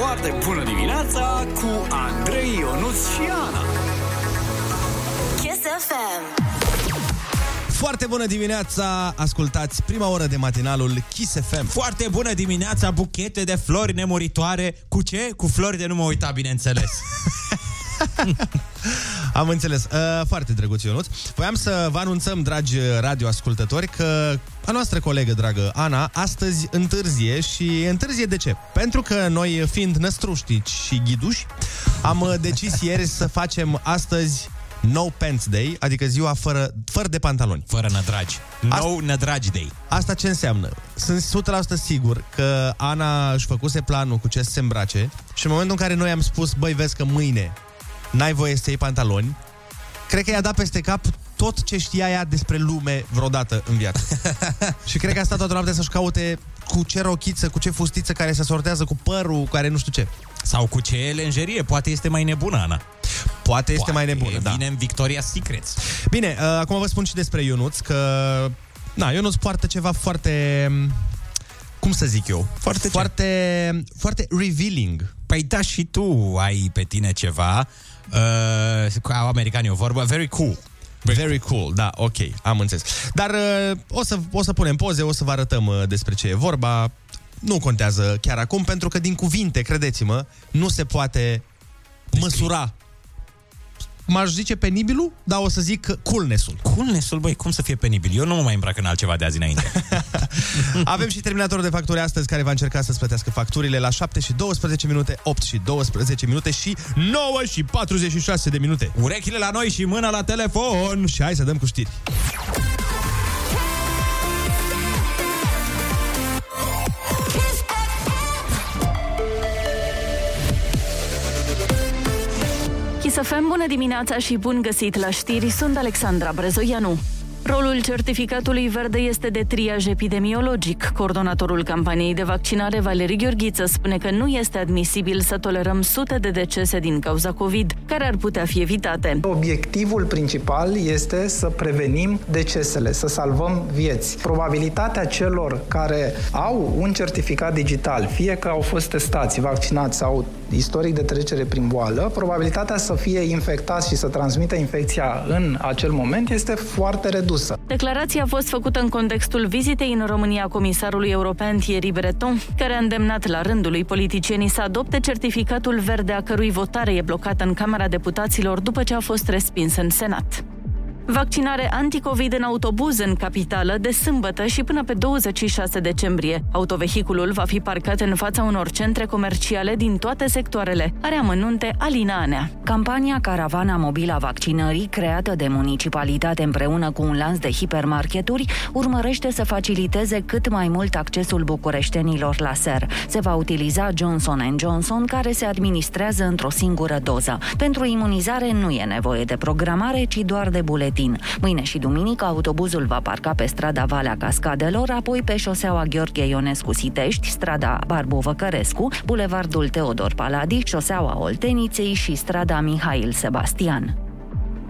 Foarte bună dimineața cu Andrei Ionuț și Ana. Kiss FM. Foarte bună dimineața, ascultați prima oră de matinalul Kiss FM. Foarte bună dimineața, buchete de flori nemuritoare. Cu ce? Cu flori de nu mă uita, bineînțeles. Am înțeles. Uh, foarte drăguț, Ionuț. Voiam să vă anunțăm, dragi radioascultători, că a noastră colegă dragă, Ana, astăzi întârzie și întârzie de ce? Pentru că noi, fiind năstruștici și ghiduși, am uh, decis ieri să facem astăzi No Pants Day, adică ziua fără, fără de pantaloni. Fără nădragi. No nădragi day. Asta ce înseamnă? Sunt 100% sigur că Ana își făcuse planul cu ce să se îmbrace și în momentul în care noi am spus, băi, vezi că mâine n-ai voie să iei pantaloni, cred că i-a dat peste cap tot ce știa ea despre lume vreodată în viață. și cred că a stat toată noaptea să-și caute cu ce rochiță, cu ce fustiță care se sortează cu părul, care nu știu ce. Sau cu ce lenjerie, poate este mai nebună, Ana. Poate este mai nebună, da. vine în Victoria's Secrets. Bine, uh, acum vă spun și despre Ionuț că... Na, Ionuț poartă ceva foarte... Cum să zic eu? Foarte ce? Foarte, foarte revealing. Păi da, și tu ai pe tine ceva, uh, cu americanii o vorbă, very cool. Very cool, da, ok, am înțeles. Dar uh, o, să, o să punem poze, o să vă arătăm uh, despre ce e vorba. Nu contează chiar acum, pentru că din cuvinte, credeți-mă, nu se poate măsura. M-aș zice penibilul, dar o să zic coolness-ul. Coolness-ul, băi, cum să fie penibil? Eu nu mă mai îmbrac în altceva de azi înainte. Avem și terminatorul de facturi astăzi care va încerca să-ți plătească facturile la 7 și 12 minute, 8 și 12 minute și 9 și 46 de minute. Urechile la noi și mâna la telefon. Și hai să dăm cu știri. Chisafem, bună dimineața și bun găsit la știri, sunt Alexandra Brezoianu. Rolul certificatului verde este de triaj epidemiologic. Coordonatorul campaniei de vaccinare, Valerii Gheorghiță, spune că nu este admisibil să tolerăm sute de decese din cauza COVID, care ar putea fi evitate. Obiectivul principal este să prevenim decesele, să salvăm vieți. Probabilitatea celor care au un certificat digital, fie că au fost testați, vaccinați sau istoric de trecere prin boală, probabilitatea să fie infectați și să transmită infecția în acel moment este foarte redusă. Declarația a fost făcută în contextul vizitei în România a comisarului european Thierry Breton, care a îndemnat la rândul lui politicienii să adopte certificatul verde a cărui votare e blocată în Camera Deputaților după ce a fost respins în Senat. Vaccinare anticovid în autobuz în capitală de sâmbătă și până pe 26 decembrie. Autovehiculul va fi parcat în fața unor centre comerciale din toate sectoarele. Are amănunte Alina Anea. Campania Caravana Mobilă a Vaccinării, creată de municipalitate împreună cu un lanț de hipermarketuri, urmărește să faciliteze cât mai mult accesul bucureștenilor la SER. Se va utiliza Johnson Johnson, care se administrează într-o singură doză. Pentru imunizare nu e nevoie de programare, ci doar de buletin. Mâine și duminică autobuzul va parca pe strada Valea Cascadelor, apoi pe șoseaua Gheorghe Ionescu Sitești, strada Barbu Văcărescu, bulevardul Teodor Paladi, șoseaua Olteniței și strada Mihail Sebastian.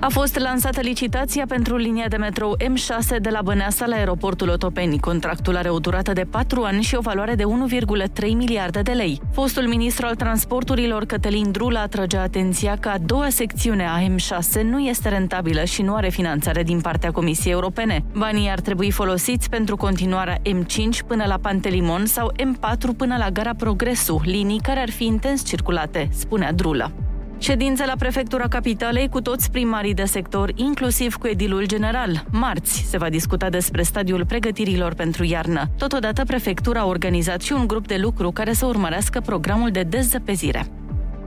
A fost lansată licitația pentru linia de metrou M6 de la Băneasa la aeroportul Otopeni. Contractul are o durată de 4 ani și o valoare de 1,3 miliarde de lei. Fostul ministru al transporturilor Cătălin Drula atrage atenția că a doua secțiune a M6 nu este rentabilă și nu are finanțare din partea Comisiei Europene. Banii ar trebui folosiți pentru continuarea M5 până la Pantelimon sau M4 până la Gara Progresu, linii care ar fi intens circulate, spunea Drula. Ședință la prefectura capitalei cu toți primarii de sector, inclusiv cu edilul general. Marți se va discuta despre stadiul pregătirilor pentru iarnă. Totodată, prefectura a organizat și un grup de lucru care să urmărească programul de dezăpezire.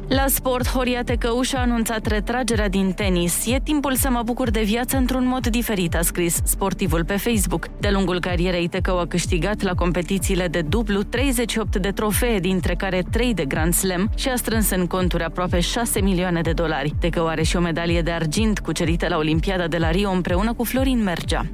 La sport, Horia Tecăuș a anunțat retragerea din tenis. E timpul să mă bucur de viață într-un mod diferit, a scris sportivul pe Facebook. De lungul carierei, Tecău a câștigat la competițiile de dublu 38 de trofee, dintre care 3 de Grand Slam și a strâns în conturi aproape 6 milioane de dolari. Tecău are și o medalie de argint cucerită la Olimpiada de la Rio împreună cu Florin Mergea.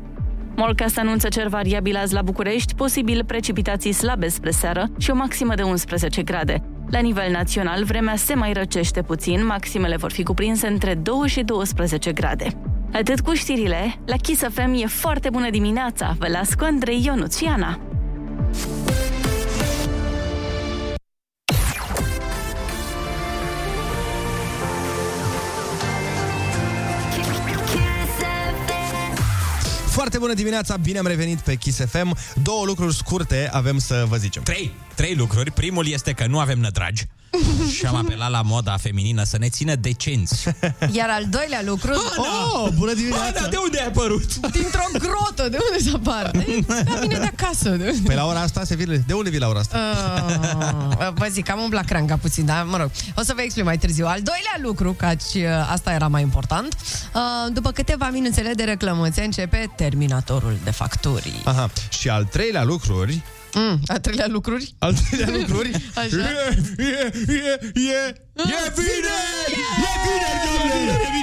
Molcast anunță cer variabil azi la București, posibil precipitații slabe spre seară și o maximă de 11 grade. La nivel național, vremea se mai răcește puțin, maximele vor fi cuprinse între 2 și 12 grade. Atât cu știrile, la Kiss FM e foarte bună dimineața! Vă las cu Andrei Ionuțiana! Foarte bună dimineața, bine am revenit pe Kiss FM. Două lucruri scurte avem să vă zicem. Trei! Trei lucruri. Primul este că nu avem nădragi și am apelat la moda feminină să ne țină decenți. Iar al doilea lucru... Oh, bună dimineața! Ana, de unde ai apărut? Dintr-o grotă, de unde să apar? La mine de acasă. De unde? Păi la ora asta se vine. De unde vii la ora asta? Uh, vă zic, am umblat cranga puțin, dar mă rog, o să vă explic mai târziu. Al doilea lucru, căci uh, asta era mai important, uh, după câteva minuțele de reclămâțe începe terminatorul de facturi. Aha. Și al treilea lucruri Mm, al treilea lucruri? Al treilea lucruri Așa. E, e, e, e, e bine! E bine, domnule! E bine, e bine!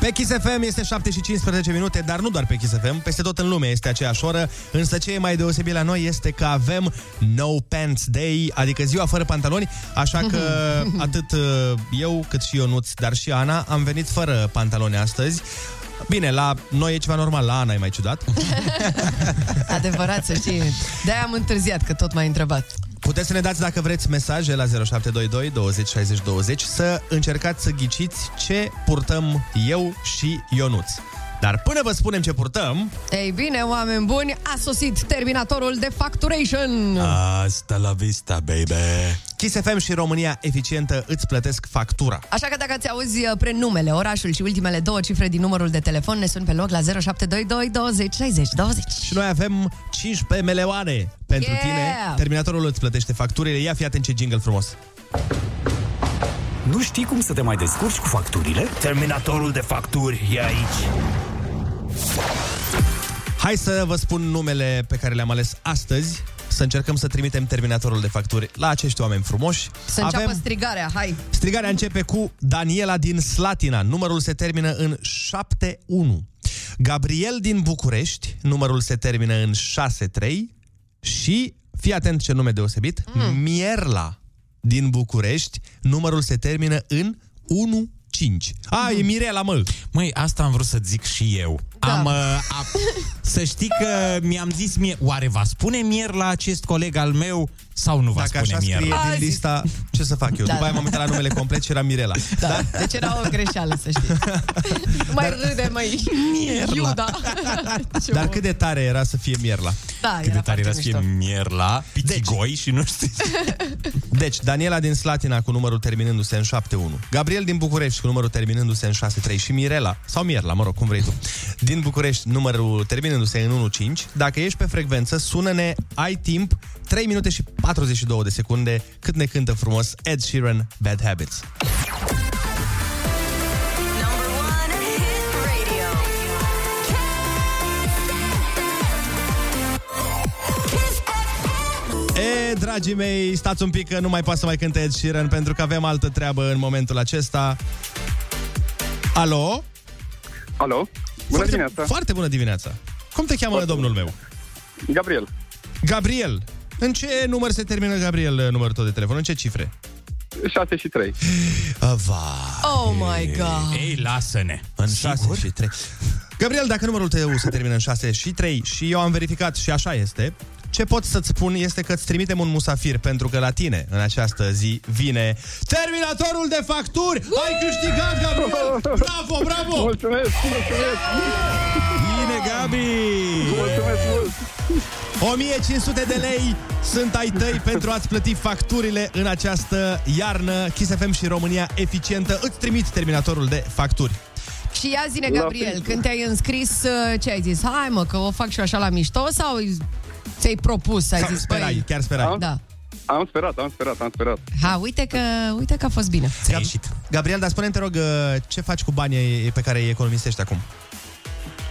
Pe Kiss FM este 7 și 15 minute, dar nu doar pe Kiss FM, peste tot în lume este aceeași oră, însă ce e mai deosebit la noi este că avem No Pants Day, adică ziua fără pantaloni, așa că atât uh, eu cât și Ionuț, dar și Ana am venit fără pantaloni astăzi. Bine, la noi e ceva normal, la Ana e mai ciudat. Adevărat să știi. De-aia am întârziat, că tot m-ai întrebat. Puteți să ne dați dacă vreți mesaje la 0722 20 60 20 să încercați să ghiciți ce purtăm eu și Ionuț. Dar până vă spunem ce purtăm, Ei bine, oameni buni, a sosit terminatorul de facturation. Asta la vista, baby. Kiss FM și România Eficientă îți plătesc factura. Așa că dacă ți auzi uh, prenumele, orașul și ultimele două cifre din numărul de telefon, ne sun pe loc la 0722 20 60 20. Și noi avem 15 meleoane pentru Yeah! tine. Terminatorul îți plătește facturile. Ia fi atent ce jingle frumos. Nu știi cum să te mai descurci cu facturile? Terminatorul de facturi e aici. Hai să vă spun numele pe care le-am ales astăzi. Să încercăm să trimitem terminatorul de facturi la acești oameni frumoși. Să înceapă strigarea, hai. Strigarea începe cu Daniela din Slatina. Numărul se termină în 71. Gabriel din București. Numărul se termină în 63. Și, fii atent ce nume deosebit, mm. Mierla din București. Numărul se termină în 15. A, e Mirela, mă! Măi, asta am vrut să zic și eu. Da. Am, uh, a, să știi că mi-am zis mie, oare va spune mier la acest coleg al meu sau nu va Dacă spune așa mier? scrie Azi. din lista, ce să fac eu? Da, După aia da. m-am uitat la numele complet și era Mirela. Da, deci era o greșeală, să știi. Nu mai râde, măi. Mierla. Iuda. Ce Dar bun. cât de tare era să fie Mierla. Da, Cât de era tare era să foarte fie mișto. mier la pițigoi și nu știu. Deci, Daniela din Slatina cu numărul terminându-se în 71. Gabriel din București cu numărul terminându-se în 63 și Mirela, sau Mierla, mă rog, cum vrei tu, din București numărul terminându-se în 15. Dacă ești pe frecvență, sună-ne, ai timp, 3 minute și 42 de secunde, cât ne cântă frumos Ed Sheeran, Bad Habits. Number one hit radio. Kiss FM. E, dragii mei, stați un pic că nu mai poate să mai cânte Ed Sheeran pentru că avem altă treabă în momentul acesta. Alo? Alo, bună foarte, dimineața, Foarte bună dimineața. Cum te cheamă domnul meu? Gabriel, Gabriel. În ce număr se termină, Gabriel, numărul tău de telefon? În ce cifre? 6 și 3. Va. Oh my god. Ei, lasă-ne. În 6 și 3. Gabriel, dacă numărul tău se termină în 6 și 3 și eu am verificat și așa este, ce pot să-ți spun este că îți trimitem un musafir pentru că la tine în această zi vine terminatorul de facturi! Ai câștigat, Gabriel! Bravo, bravo! Mulțumesc, mulțumesc, Bine, Gabi! mulțumesc mult! 1500 de lei sunt ai tăi pentru a-ți plăti facturile în această iarnă. Kiss FM și România eficientă îți trimit terminatorul de facturi. Și ia zine, La Gabriel, fel. când te-ai înscris, uh, ce ai zis? Hai mă, că o fac și eu așa la mișto sau ți-ai propus, ai Sau zis, sperai, băi, chiar sperai. da. Am sperat, am sperat, am sperat. Ha, uite că, uite că a fost bine. Ți-a ieșit. Gabriel, dar spune te rog, uh, ce faci cu banii pe care îi economisești acum?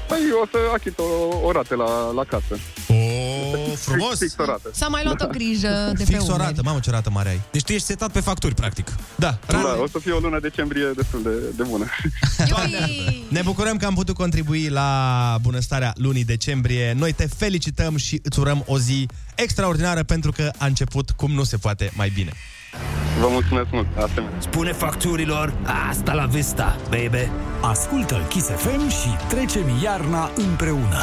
Păi o să achit o, o rată la, la casă. Oh, frumos! Fix, fix o rată. S-a mai luat o grijă de pe Fix o umeri. rată, mamă ce rată mare ai. Deci tu ești setat pe facturi, practic. Da, Da, o să fie o lună decembrie destul de, de bună. Iui! Ne bucurăm că am putut contribui la bunăstarea lunii decembrie. Noi te felicităm și îți urăm o zi extraordinară pentru că a început cum nu se poate mai bine. Vă mulțumesc mult, asemenea. Spune facturilor, asta la vista, baby. Ascultă Kiss FM și trecem iarna împreună.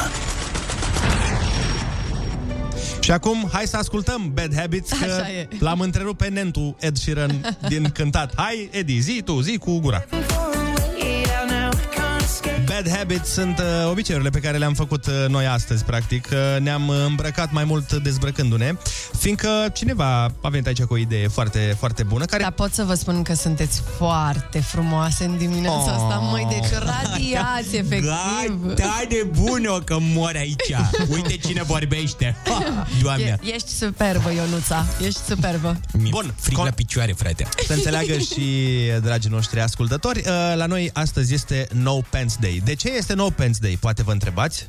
Și acum, hai să ascultăm Bad Habits, că Așa e. l-am întrerupt pe nentu Ed Sheeran din cântat. Hai, Eddie, zi tu, zi cu gura. Bad Habits sunt uh, obiceiurile pe care le-am făcut uh, noi astăzi, practic. Uh, ne-am uh, îmbrăcat mai mult dezbrăcându-ne, fiindcă cineva a venit aici cu o idee foarte, foarte bună, care... Dar pot să vă spun că sunteți foarte frumoase în dimineața Oh. asta, măi, deci radiați, efectiv. Gata de bună că mori aici. Uite cine vorbește. Ha, Doamne. E, ești superbă, Ionuța, ești superbă. Bun, Frig la picioare, frate. Să înțeleagă și dragii noștri ascultători, uh, la noi astăzi este No Pants Day. De ce este No Pants Day? Poate vă întrebați?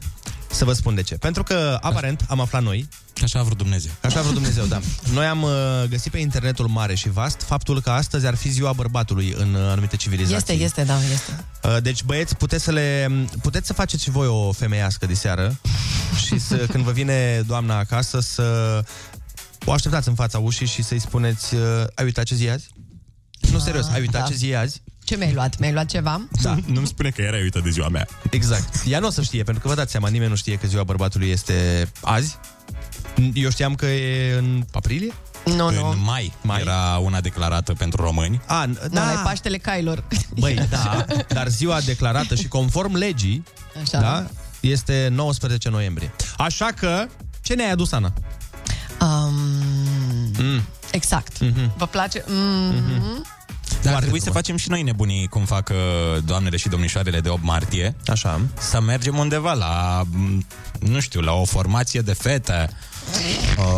Să vă spun de ce. Pentru că, aparent, am aflat noi, Așa a vrut Dumnezeu. Așa a vrut Dumnezeu, da. Noi am uh, găsit pe internetul mare și vast faptul că astăzi ar fi ziua bărbatului în uh, anumite civilizații. Este, este, da, este. Uh, Deci, băieți, puteți să le puteți să faceți și voi o femeiască de seară și să, când vă vine doamna acasă să o așteptați în fața ușii și să-i spuneți uh, ai uitat ce zi e azi? Nu, serios, ai uitat da. ce zi e azi? Ce mi-ai luat? Mi-ai luat ceva? Da. Nu-mi spune că era uitat de ziua mea. Exact. Ea nu o să știe, pentru că vă dați seama, nimeni nu știe că ziua bărbatului este azi. Eu știam că e în aprilie. Nu, nu. În mai, Mai? era una declarată pentru români. A, n- Da, da, e Paștele Cailor. Băi, da, dar ziua declarată și conform legii, Așa. da, este 19 noiembrie. Așa că, ce ne-ai adus, Ana? Um, Mm. exact. Mhm. Vă place? Mm-hmm. Dar ar trebui frumos. să facem și noi nebunii, cum fac uh, doamnele și domnișoarele de 8 martie. Așa. Să mergem undeva la, m, nu știu, la o formație de fete.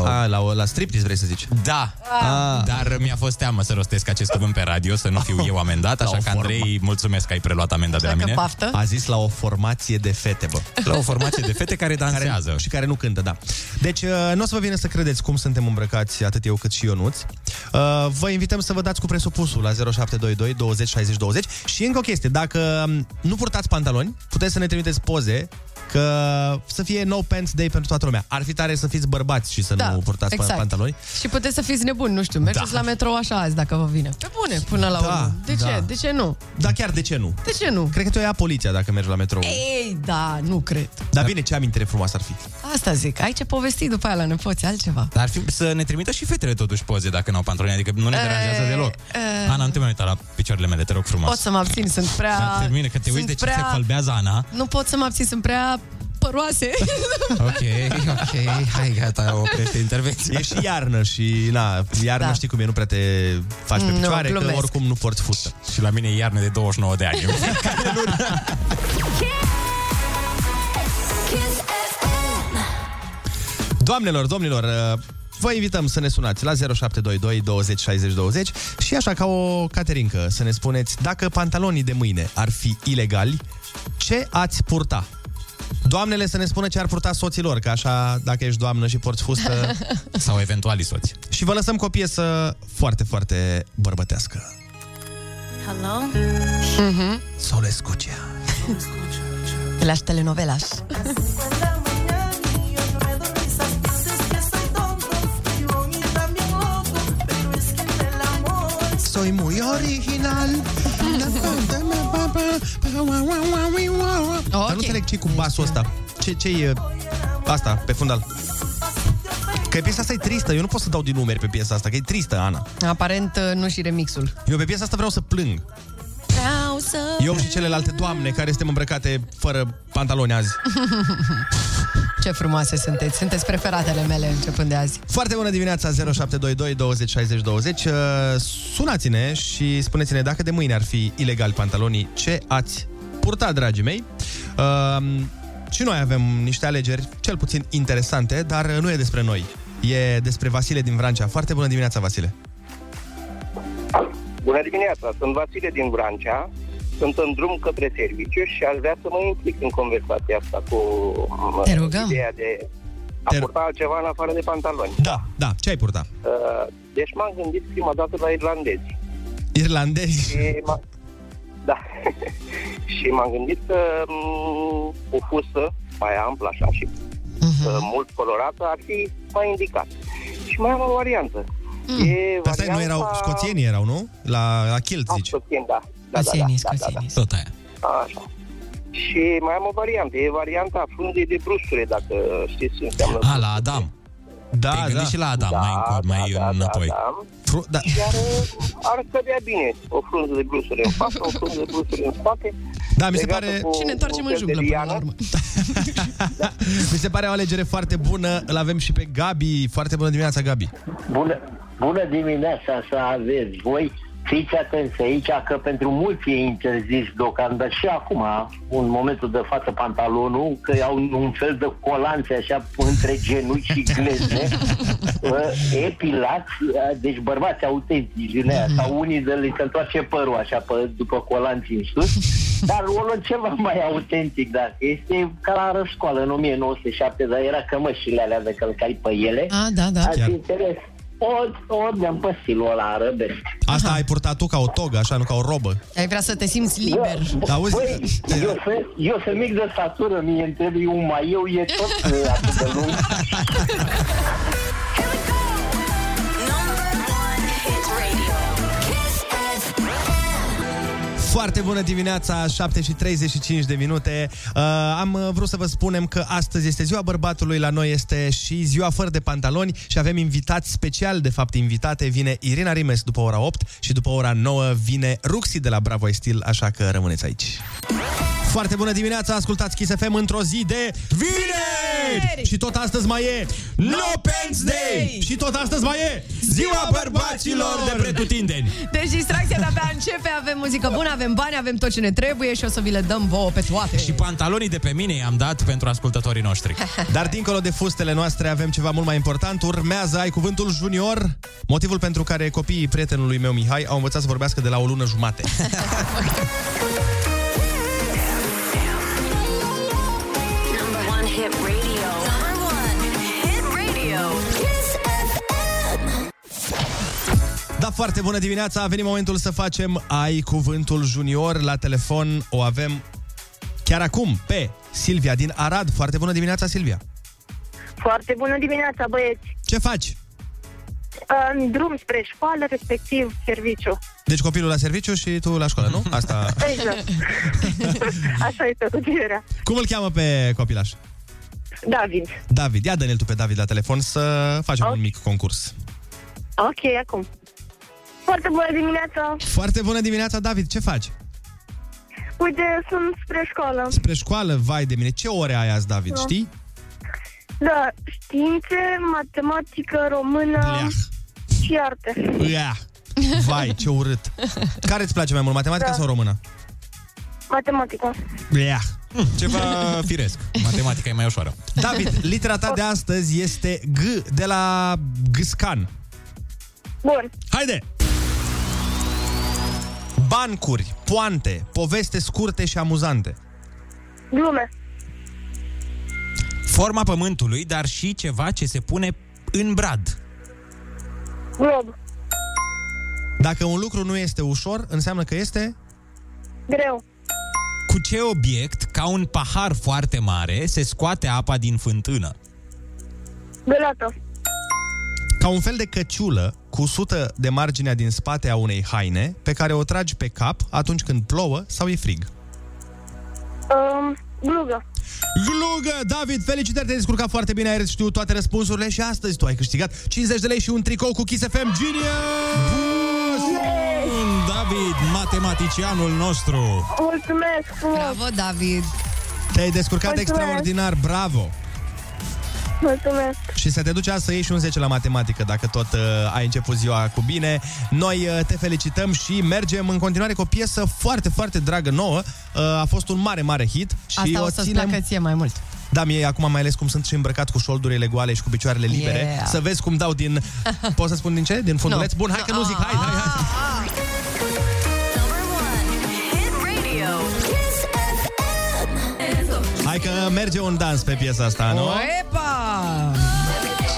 A, la, o- la striptease vrei să zici? Da, Ah. dar mi-a fost teamă să rostesc acest cuvânt pe radio, să nu fiu eu amendat, așa o că Andrei, mulțumesc că ai preluat amenda de la Dacă mine. paftă. A zis la o formație de fete, bă. La o formație de fete care dansează. Care, și care nu cântă, da. Deci, uh, nu o să vă vină să credeți cum suntem îmbrăcați, atât eu cât și Ionuț. Uh, Vă invităm să vă dați cu presupusul la 0722 20 60 20 și încă o chestie, dacă um, nu purtați pantaloni, puteți să ne trimiteți poze că să fie no pants day pentru toată lumea. Ar fi tare să fiți bărbați și să Da, nu purtați exact. pantaloni. Și puteți să fiți nebuni, nu știu, mergeți Da. la metrou așa azi dacă vă vine. Pe bune, până la Da, urmă. De ce? da. De ce nu? Da, chiar de ce nu? De ce nu? Cred că te o ia poliția dacă mergi la metrou. Ei, da, nu cred. Dar bine, ce amintire frumoasă ar fi. Asta zic, ai ce povesti după aia la nepoți, altceva. Dar ar fi să ne trimită și fetele totuși poze dacă n-au pantaloni, adică nu ne deranjează E, deloc. e. Ana, nu te mai uita la picioarele mele, te rog frumos. Pot să mă abțin, sunt prea... Dar termină, că te uiți sunt de ce prea... se colbează Ana. Nu pot să mă abțin, sunt prea păroase. Ok, ok, hai gata, oprește intervenția. E și iarnă și, na, iarnă Da. știi cum e, nu prea te faci pe Nu, picioare, că glumesc. oricum nu porți fustă. Și la mine e iarnă de 29 de ani. Kiss FM. Doamnelor, domnilor, uh, vă invităm să ne sunați la 0722 20 60 20 și așa ca o caterincă să ne spuneți dacă pantalonii de mâine ar fi ilegali, ce ați purta? Doamnele să ne spună ce ar purta soților, că așa, dacă ești doamnă și porți fustă... Sau eventuali soți. și vă lăsăm cu o piesă foarte, foarte bărbătească. Hello? Să le escuche. Las telenovelas. Soy muy original. Dar nu înțeleg ce cu basul ăsta. Ce, ce e asta, pe fundal? Că piesa asta e tristă, eu nu pot să dau din numeri pe piesa asta, că e tristă, Ana. Aparent uh, nu și remixul. Eu pe piesa asta vreau să plâng. Vreau să... Eu și celelalte doamne care suntem îmbrăcate fără pantaloni azi. Ce frumoase sunteți. Sunteți preferatele mele începând de azi. Foarte bună dimineața, 0722 20 60 20. Uh, Sunați-ne și spuneți-ne dacă de mâine ar fi ilegal pantalonii, ce ați purta, dragii mei. Uh, și noi avem niște alegeri, cel puțin interesante, dar nu e despre noi. E despre Vasile din Vrancea. Foarte bună dimineața, Vasile. Bună dimineața, sunt Vasile din Vrancea, sunt în drum către serviciu și aș vrea să mă implic în conversația asta cu uh, Te rugăm. ideea de a Te- purta altceva în afară de pantaloni. Da, da, ce ai purta? Uh, Deci m-am gândit prima dată la irlandezi. Irlandezi. Și m-a... Da. și m-am gândit că m, o fusă mai amplă așa și Mhm. uh, mult colorată ar fi mai indicat. Și mai am o variantă. Mm. E Pe asta nu erau, scoțienii erau, nu? La, la kilt, Ah, zici. scoțieni, da. Da, da, da, Scoțienii, da, da, da. scoțienii. Tot aia. Așa. Și mai am o variantă. E varianta frunzei de brusture, dacă știți ce înseamnă. A, la Adam. Da, Te-ai gândit da. și la Adam mai, încă, mai da, înapoi. Da, da. Fru- da. Iar uh, ar cădea bine o frunză de brusuri în față, o frunză de brusuri în spate. Da, mi se legată pare- cu Și ne întoarcem un în fel de junglă până la liană. urmă. Mi se pare o alegere foarte bună. Îl avem și pe Gabi. Foarte bună dimineața, Gabi. Bună, bună dimineața să aveți voi. Fiți atenți aici că pentru mulți e interzis deocamdată și acum, în momentul de față, pantalonul, că au un fel de colanțe așa între genunchi și glezne, uh, epilați, uh, deci bărbați autentici din aia, sau unii de li se întoarce părul așa pe, după colanții în sus, dar o luăm ceva mai autentic, dacă este ca la răscoală în 1907, dar era cămășile alea de călcai pe ele. Ah, da, da. Ați interes? O, o dăm pe stilul ăla arăbesc. Asta ai purtat tu ca o togă, așa, nu ca o robă. Ai vrea să te simți liber. Auzi? Băi, eu, sunt, eu sunt mic de statură, mie îmi trebuie un maieu, e tot uh, atât de lung. Foarte bună dimineața, 7 și 35 de minute. Uh, am uh, vrut să vă spunem că astăzi este ziua bărbatului, la noi este și ziua fără de pantaloni și avem invitați special, de fapt invitate. Vine Irina Rimes după ora 8 și după ora 9 vine Ruxi de la Bravo I Stil, așa că rămâneți aici. Foarte bună dimineața, ascultați Kiss FM într-o zi de vineri! Și tot astăzi mai e No Pants Day! Și tot astăzi mai e Ziua bărbaților de pretutindeni! Deci distracția de-abia începe, avem muzică bună, avem bani, avem tot ce ne trebuie și o să vi le dăm vouă pe toate. Și pantalonii de pe mine i-am dat pentru ascultătorii noștri. Dar dincolo de fustele noastre avem ceva mult mai important. Urmează Ai Cuvântul Junior, motivul pentru care copiii prietenului meu Mihai au învățat să vorbească de la o lună jumate. Da, foarte bună dimineața! A venit momentul să facem Ai Cuvântul Junior. La telefon o avem chiar acum pe Silvia din Arad. Foarte bună dimineața, Silvia! Foarte bună dimineața, băieți! Ce faci? În drum spre școală, respectiv serviciu. Deci copilul la serviciu și tu la școală, nu? Asta... Exact. Așa este continuarea. Cum îl cheamă pe copilaș? David. David. Ia dă-ne tu pe David la telefon să facem un mic concurs. Ok, acum. Foarte bună dimineața! Foarte bună dimineața, David. Ce faci? Uite, sunt spre școală. Spre școală, vai de mine. Ce ore ai azi, David, Da. știi? Da, științe, matematică, română Bleah. și arte. Ia. Vai, ce urât. Care îți place mai mult, matematica Da. sau română? Matematică. Ia. Ceva firesc. Matematica e mai ușoară. David, litera ta de astăzi este G de la Gâscan. Bun. Haide! Bancuri, poante, poveste scurte și amuzante. Glume. Forma pământului, dar și ceva ce se pune în brad. Glob. Dacă un lucru nu este ușor, înseamnă că este... Greu. Cu ce obiect, ca un pahar foarte mare, se scoate apa din fântână? Belată. Ca un fel de căciulă cu sută de marginea din spate a unei haine pe care o tragi pe cap atunci când plouă sau e frig. Um, glugă. Glugă! David, felicitări, te-ai descurcat foarte bine, ai știut toate răspunsurile și astăzi tu ai câștigat 50 de lei și un tricou cu Kiss FM Genius! Bun, David, matematicianul nostru. Mulțumesc frumos. Bravo, David! Te-ai descurcat Mulțumesc. extraordinar, bravo! Mulțumesc. Și să te duci azi să ieși și un 10 la matematică dacă tot uh, ai început ziua cu bine. Noi uh, te felicităm și mergem în continuare cu o piesă foarte, foarte dragă nouă. Uh, a fost un mare, mare hit. Și Asta o o să-ți ținem... placă ție mai mult. Da, mie acum mai ales cum sunt și îmbrăcat cu șoldurile goale și cu picioarele libere. Yeah. Să vezi cum dau din... Pot să spun din ce? Din funduleț? Nu. Bun, hai că nu zic. Hai, hai, hai. Number one hit radio. Kiss FM. Hai că merge un dans pe piesa asta, nu? Epa!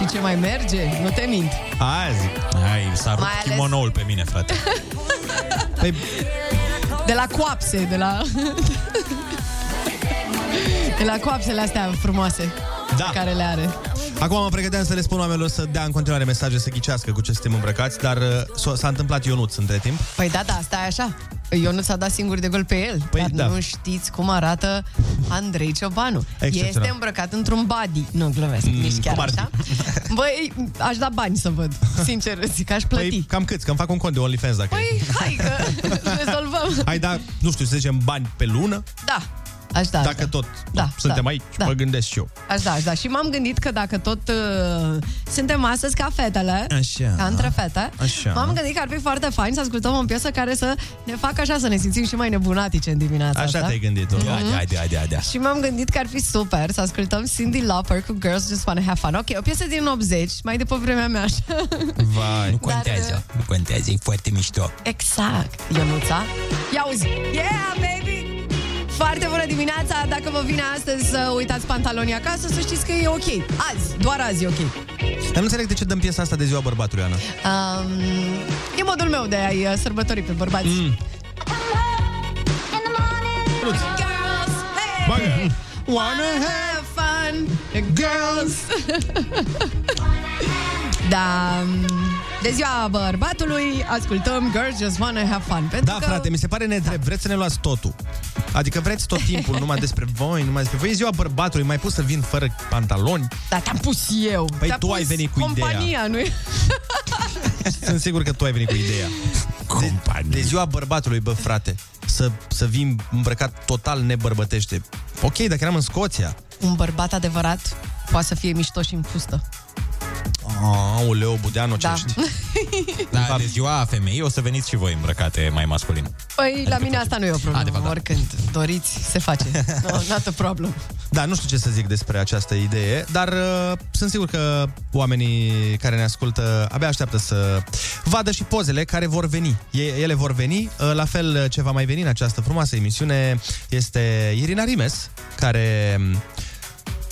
Și ce mai merge? Nu te mint. Hai, zic. Hai, s-a rupt Mai ales- kimonoul pe mine, frate. Păi, De la coapse, de la... De la coapsele astea frumoase Da. pe care le are. Acum mă pregăteam să le spun oamenilor să dea în continuare mesaje, să ghicească cu ce suntem îmbrăcați, dar uh, s-a- s-a întâmplat Ionuț între timp. Păi da, da, stai așa. Ionut s-a dat singur de gol pe el, Păi, dar da. nu știți cum arată Andrei Ciobanu. Excepțional. Este îmbrăcat într-un body. Nu glumesc, Mm, nici chiar cum ar fi? așa. Băi, aș da bani să văd. Sincer, zic, aș plăti. Păi, cam câți? Că îmi fac un cont de OnlyFans dacă Păi, hai că rezolvăm. Hai, da, nu știu, să zicem bani pe lună, Da, aș da. aș dacă da. tot Da, suntem da, aici, da. mă gândesc și eu. Aș da, aș da. Și m-am gândit că dacă tot uh, suntem astăzi ca fetele, Așa. ca între fete, Așa. m-am gândit că ar fi foarte fain să ascultăm o piesă care să ne facă așa, să ne simțim și mai nebunatice în dimineața Așa asta. te-ai gândit tu. Mhm. Haide, haide, haide. Și m-am gândit că ar fi super să ascultăm Cindy Lauper cu Girls Just Wanna Have Fun. Ok, o piesă din 80, mai după vremea mea așa. Vai. Nu contează, nu contează, e foarte mișto. Exact. Ionuța, ia uzi. Yeah, baby! Foarte bună dimineața! Dacă vă vine astăzi să uitați pantalonii acasă, să știți că e ok. Azi, doar azi e ok. Dar nu înțeleg de ce dăm piesa asta de ziua bărbatului, Ana. Um, e modul meu de a-i uh, sărbători pe bărbați. Mm. Girls, hey! Bagă. Wanna have fun, girls. da, de ziua bărbatului ascultăm Girls Just Wanna Have Fun. Pentru Da, că... frate, mi se pare nedrept. Vreți să ne luați totul. Adică vreți tot timpul numai despre voi, numai despre voi. E ziua bărbatului, mai pus să vin fără pantaloni. Da, te-am pus eu. Păi Te-a tu pus ai venit cu compania, ideea. nu Sunt sigur că tu ai venit cu ideea. De, de ziua bărbatului, bă, frate, să, să vin îmbrăcat total nebărbătește. Ok, dacă eram în Scoția. Un bărbat adevărat poate să fie mișto și în fustă. Aoleu, Budeanu, ce Da. ești? Da, de ziua femeii o să veniți și voi îmbrăcate mai masculin. Păi, la mine asta nu e o problemă. A, de fapt, da. Oricând doriți, se face. No, not a problem. Da, nu știu ce să zic despre această idee, dar uh, sunt sigur că oamenii care ne ascultă abia așteaptă să vadă și pozele care vor veni. E, ele vor veni, uh, la fel uh, ce va mai veni în această frumoasă emisiune este Irina Rimes, care um,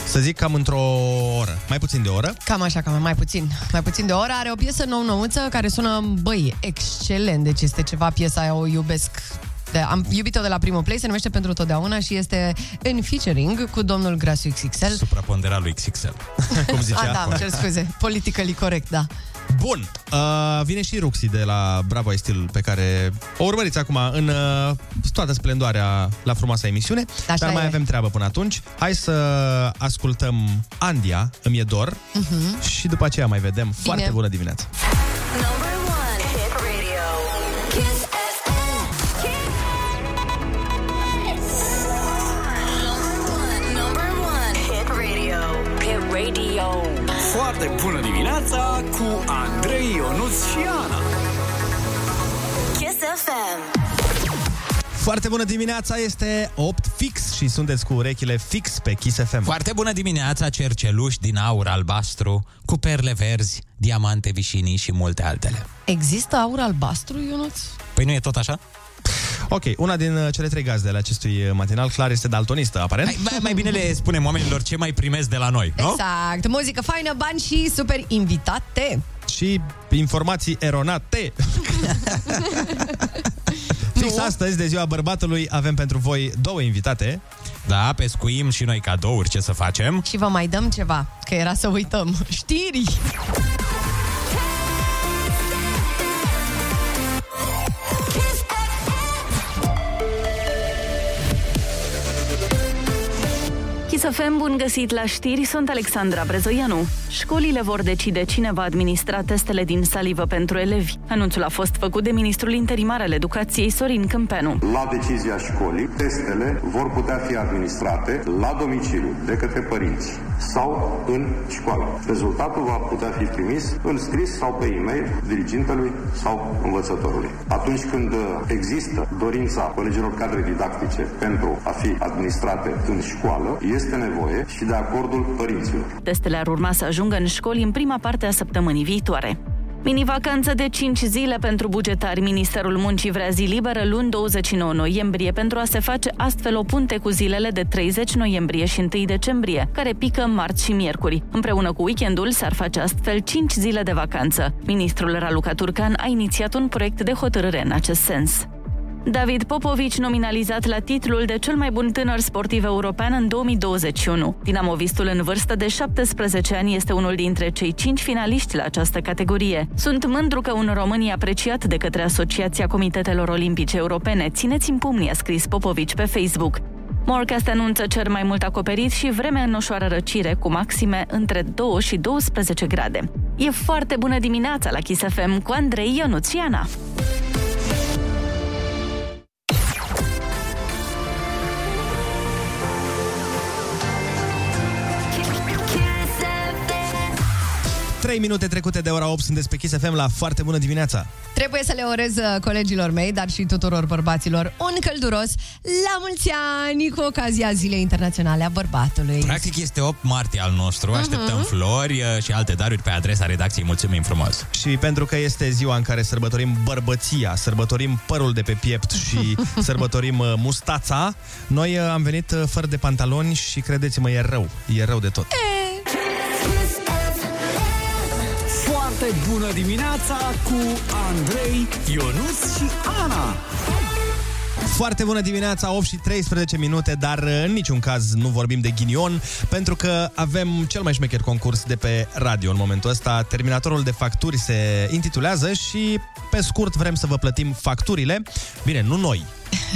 să zic cam într-o oră, mai puțin de o oră. Cam așa, cam mai puțin. Mai puțin de o oră. Are o piesă nou-nouță care sună, băi, excelent. Deci este ceva, piesa aia o iubesc de, am iubit-o de la primul play, se numește Pentru Totdeauna și este în featuring cu domnul Grasu XXL. Supraponderat lui XXL. Cum zicea? A, da, îmi cer scuze. Politically corect, da. Bun, uh, vine și Ruxi de la Bravo ai Stil pe care o urmăriți acum în uh, toată splendoarea la frumoasa emisiune, Așa dar mai e. avem treabă până atunci. Hai să ascultăm Andia, îmi e dor, Mhm. și după aceea mai vedem. Foarte bună dimineața! Number Foarte bună dimineața cu Andrei Ionuț și Ana. Kiss FM. Foarte bună dimineața, este 8 fix și sunteți cu urechile fix pe Kiss FM. Foarte bună dimineața, cerceluși din aur albastru, cu perle verzi, diamante vișinii și multe altele. Există aur albastru, Ionuț? Păi nu e tot așa? Ok, una din uh, cele trei gazde ale acestui uh, matinal, clar, este daltonistă, aparent. Hai, mai, mai bine le spunem oamenilor ce mai primesc de la noi, nu? Exact. Muzică faină, bani și super invitate. Și informații eronate. Fix astăzi, de ziua bărbatului, avem pentru voi două invitate. Da, pescuim și noi cadouri, ce să facem? Și vă mai dăm ceva, că era să uităm. Știri! Chisafem, bun găsit la știri, sunt Alexandra Brezoianu. Școlile vor decide cine va administra testele din salivă pentru elevi. Anunțul a fost făcut de ministrul interimar al educației Sorin Câmpeanu. La decizia școlii, testele vor putea fi administrate la domiciliu de către părinți sau în școală. Rezultatul va putea fi trimis în scris sau pe e-mail dirigintelui sau învățătorului. Atunci când uh, există dorința colegilor cadre didactice pentru a fi administrate în școală, este nevoie și de acordul părinților. Testele ar urma să ajungă în școli în prima parte a săptămânii viitoare. Mini-vacanță de 5 zile pentru bugetari. Ministerul Muncii vrea zi liberă luni 29 noiembrie pentru a se face astfel o punte cu zilele de 30 noiembrie și 1 decembrie, care pică marți și miercuri. Împreună cu weekendul s-ar face astfel 5 zile de vacanță. Ministrul Raluca Turcan a inițiat un proiect de hotărâre în acest sens. David Popovici nominalizat la titlul de cel mai bun tânăr sportiv european în 2021. Dinamovistul în vârstă de 17 ani este unul dintre cei cinci finaliști la această categorie. Sunt mândru că un român e apreciat de către Asociația Comitetelor Olimpice Europene. Țineți-mi pumnii, a scris Popovici pe Facebook. Morcast anunță cer mai mult acoperit și vreme în ușoară răcire, cu maxime între 2 și 12 grade. E foarte bună dimineața la Kiss FM cu Andrei Ionuțiana. Trei minute trecute de ora 8 sunteți pe Kiss FM la foarte bună dimineața. Trebuie să le orez uh, colegilor mei, dar și tuturor bărbaților, un călduros la mulți ani cu ocazia Zilei Internaționale a Bărbatului. Practic este 8 martie al nostru, așteptăm Mhm. flori uh, și alte daruri pe adresa redacției. Mulțumim frumos! Și pentru că este ziua în care sărbătorim bărbăția, sărbătorim părul de pe piept și sărbătorim uh, mustața, noi uh, am venit uh, fără de pantaloni și credeți-mă, e rău. E rău de tot. Foarte bună dimineața cu Andrei, Ionuț și Ana. Foarte bună dimineața, 8 și 13 minute, dar uh, în niciun caz nu vorbim de ghinion, pentru că avem cel mai șmecher concurs de pe radio în momentul ăsta. Terminatorul de facturi se intitulează și, pe scurt, vrem să vă plătim facturile. Bine, nu noi,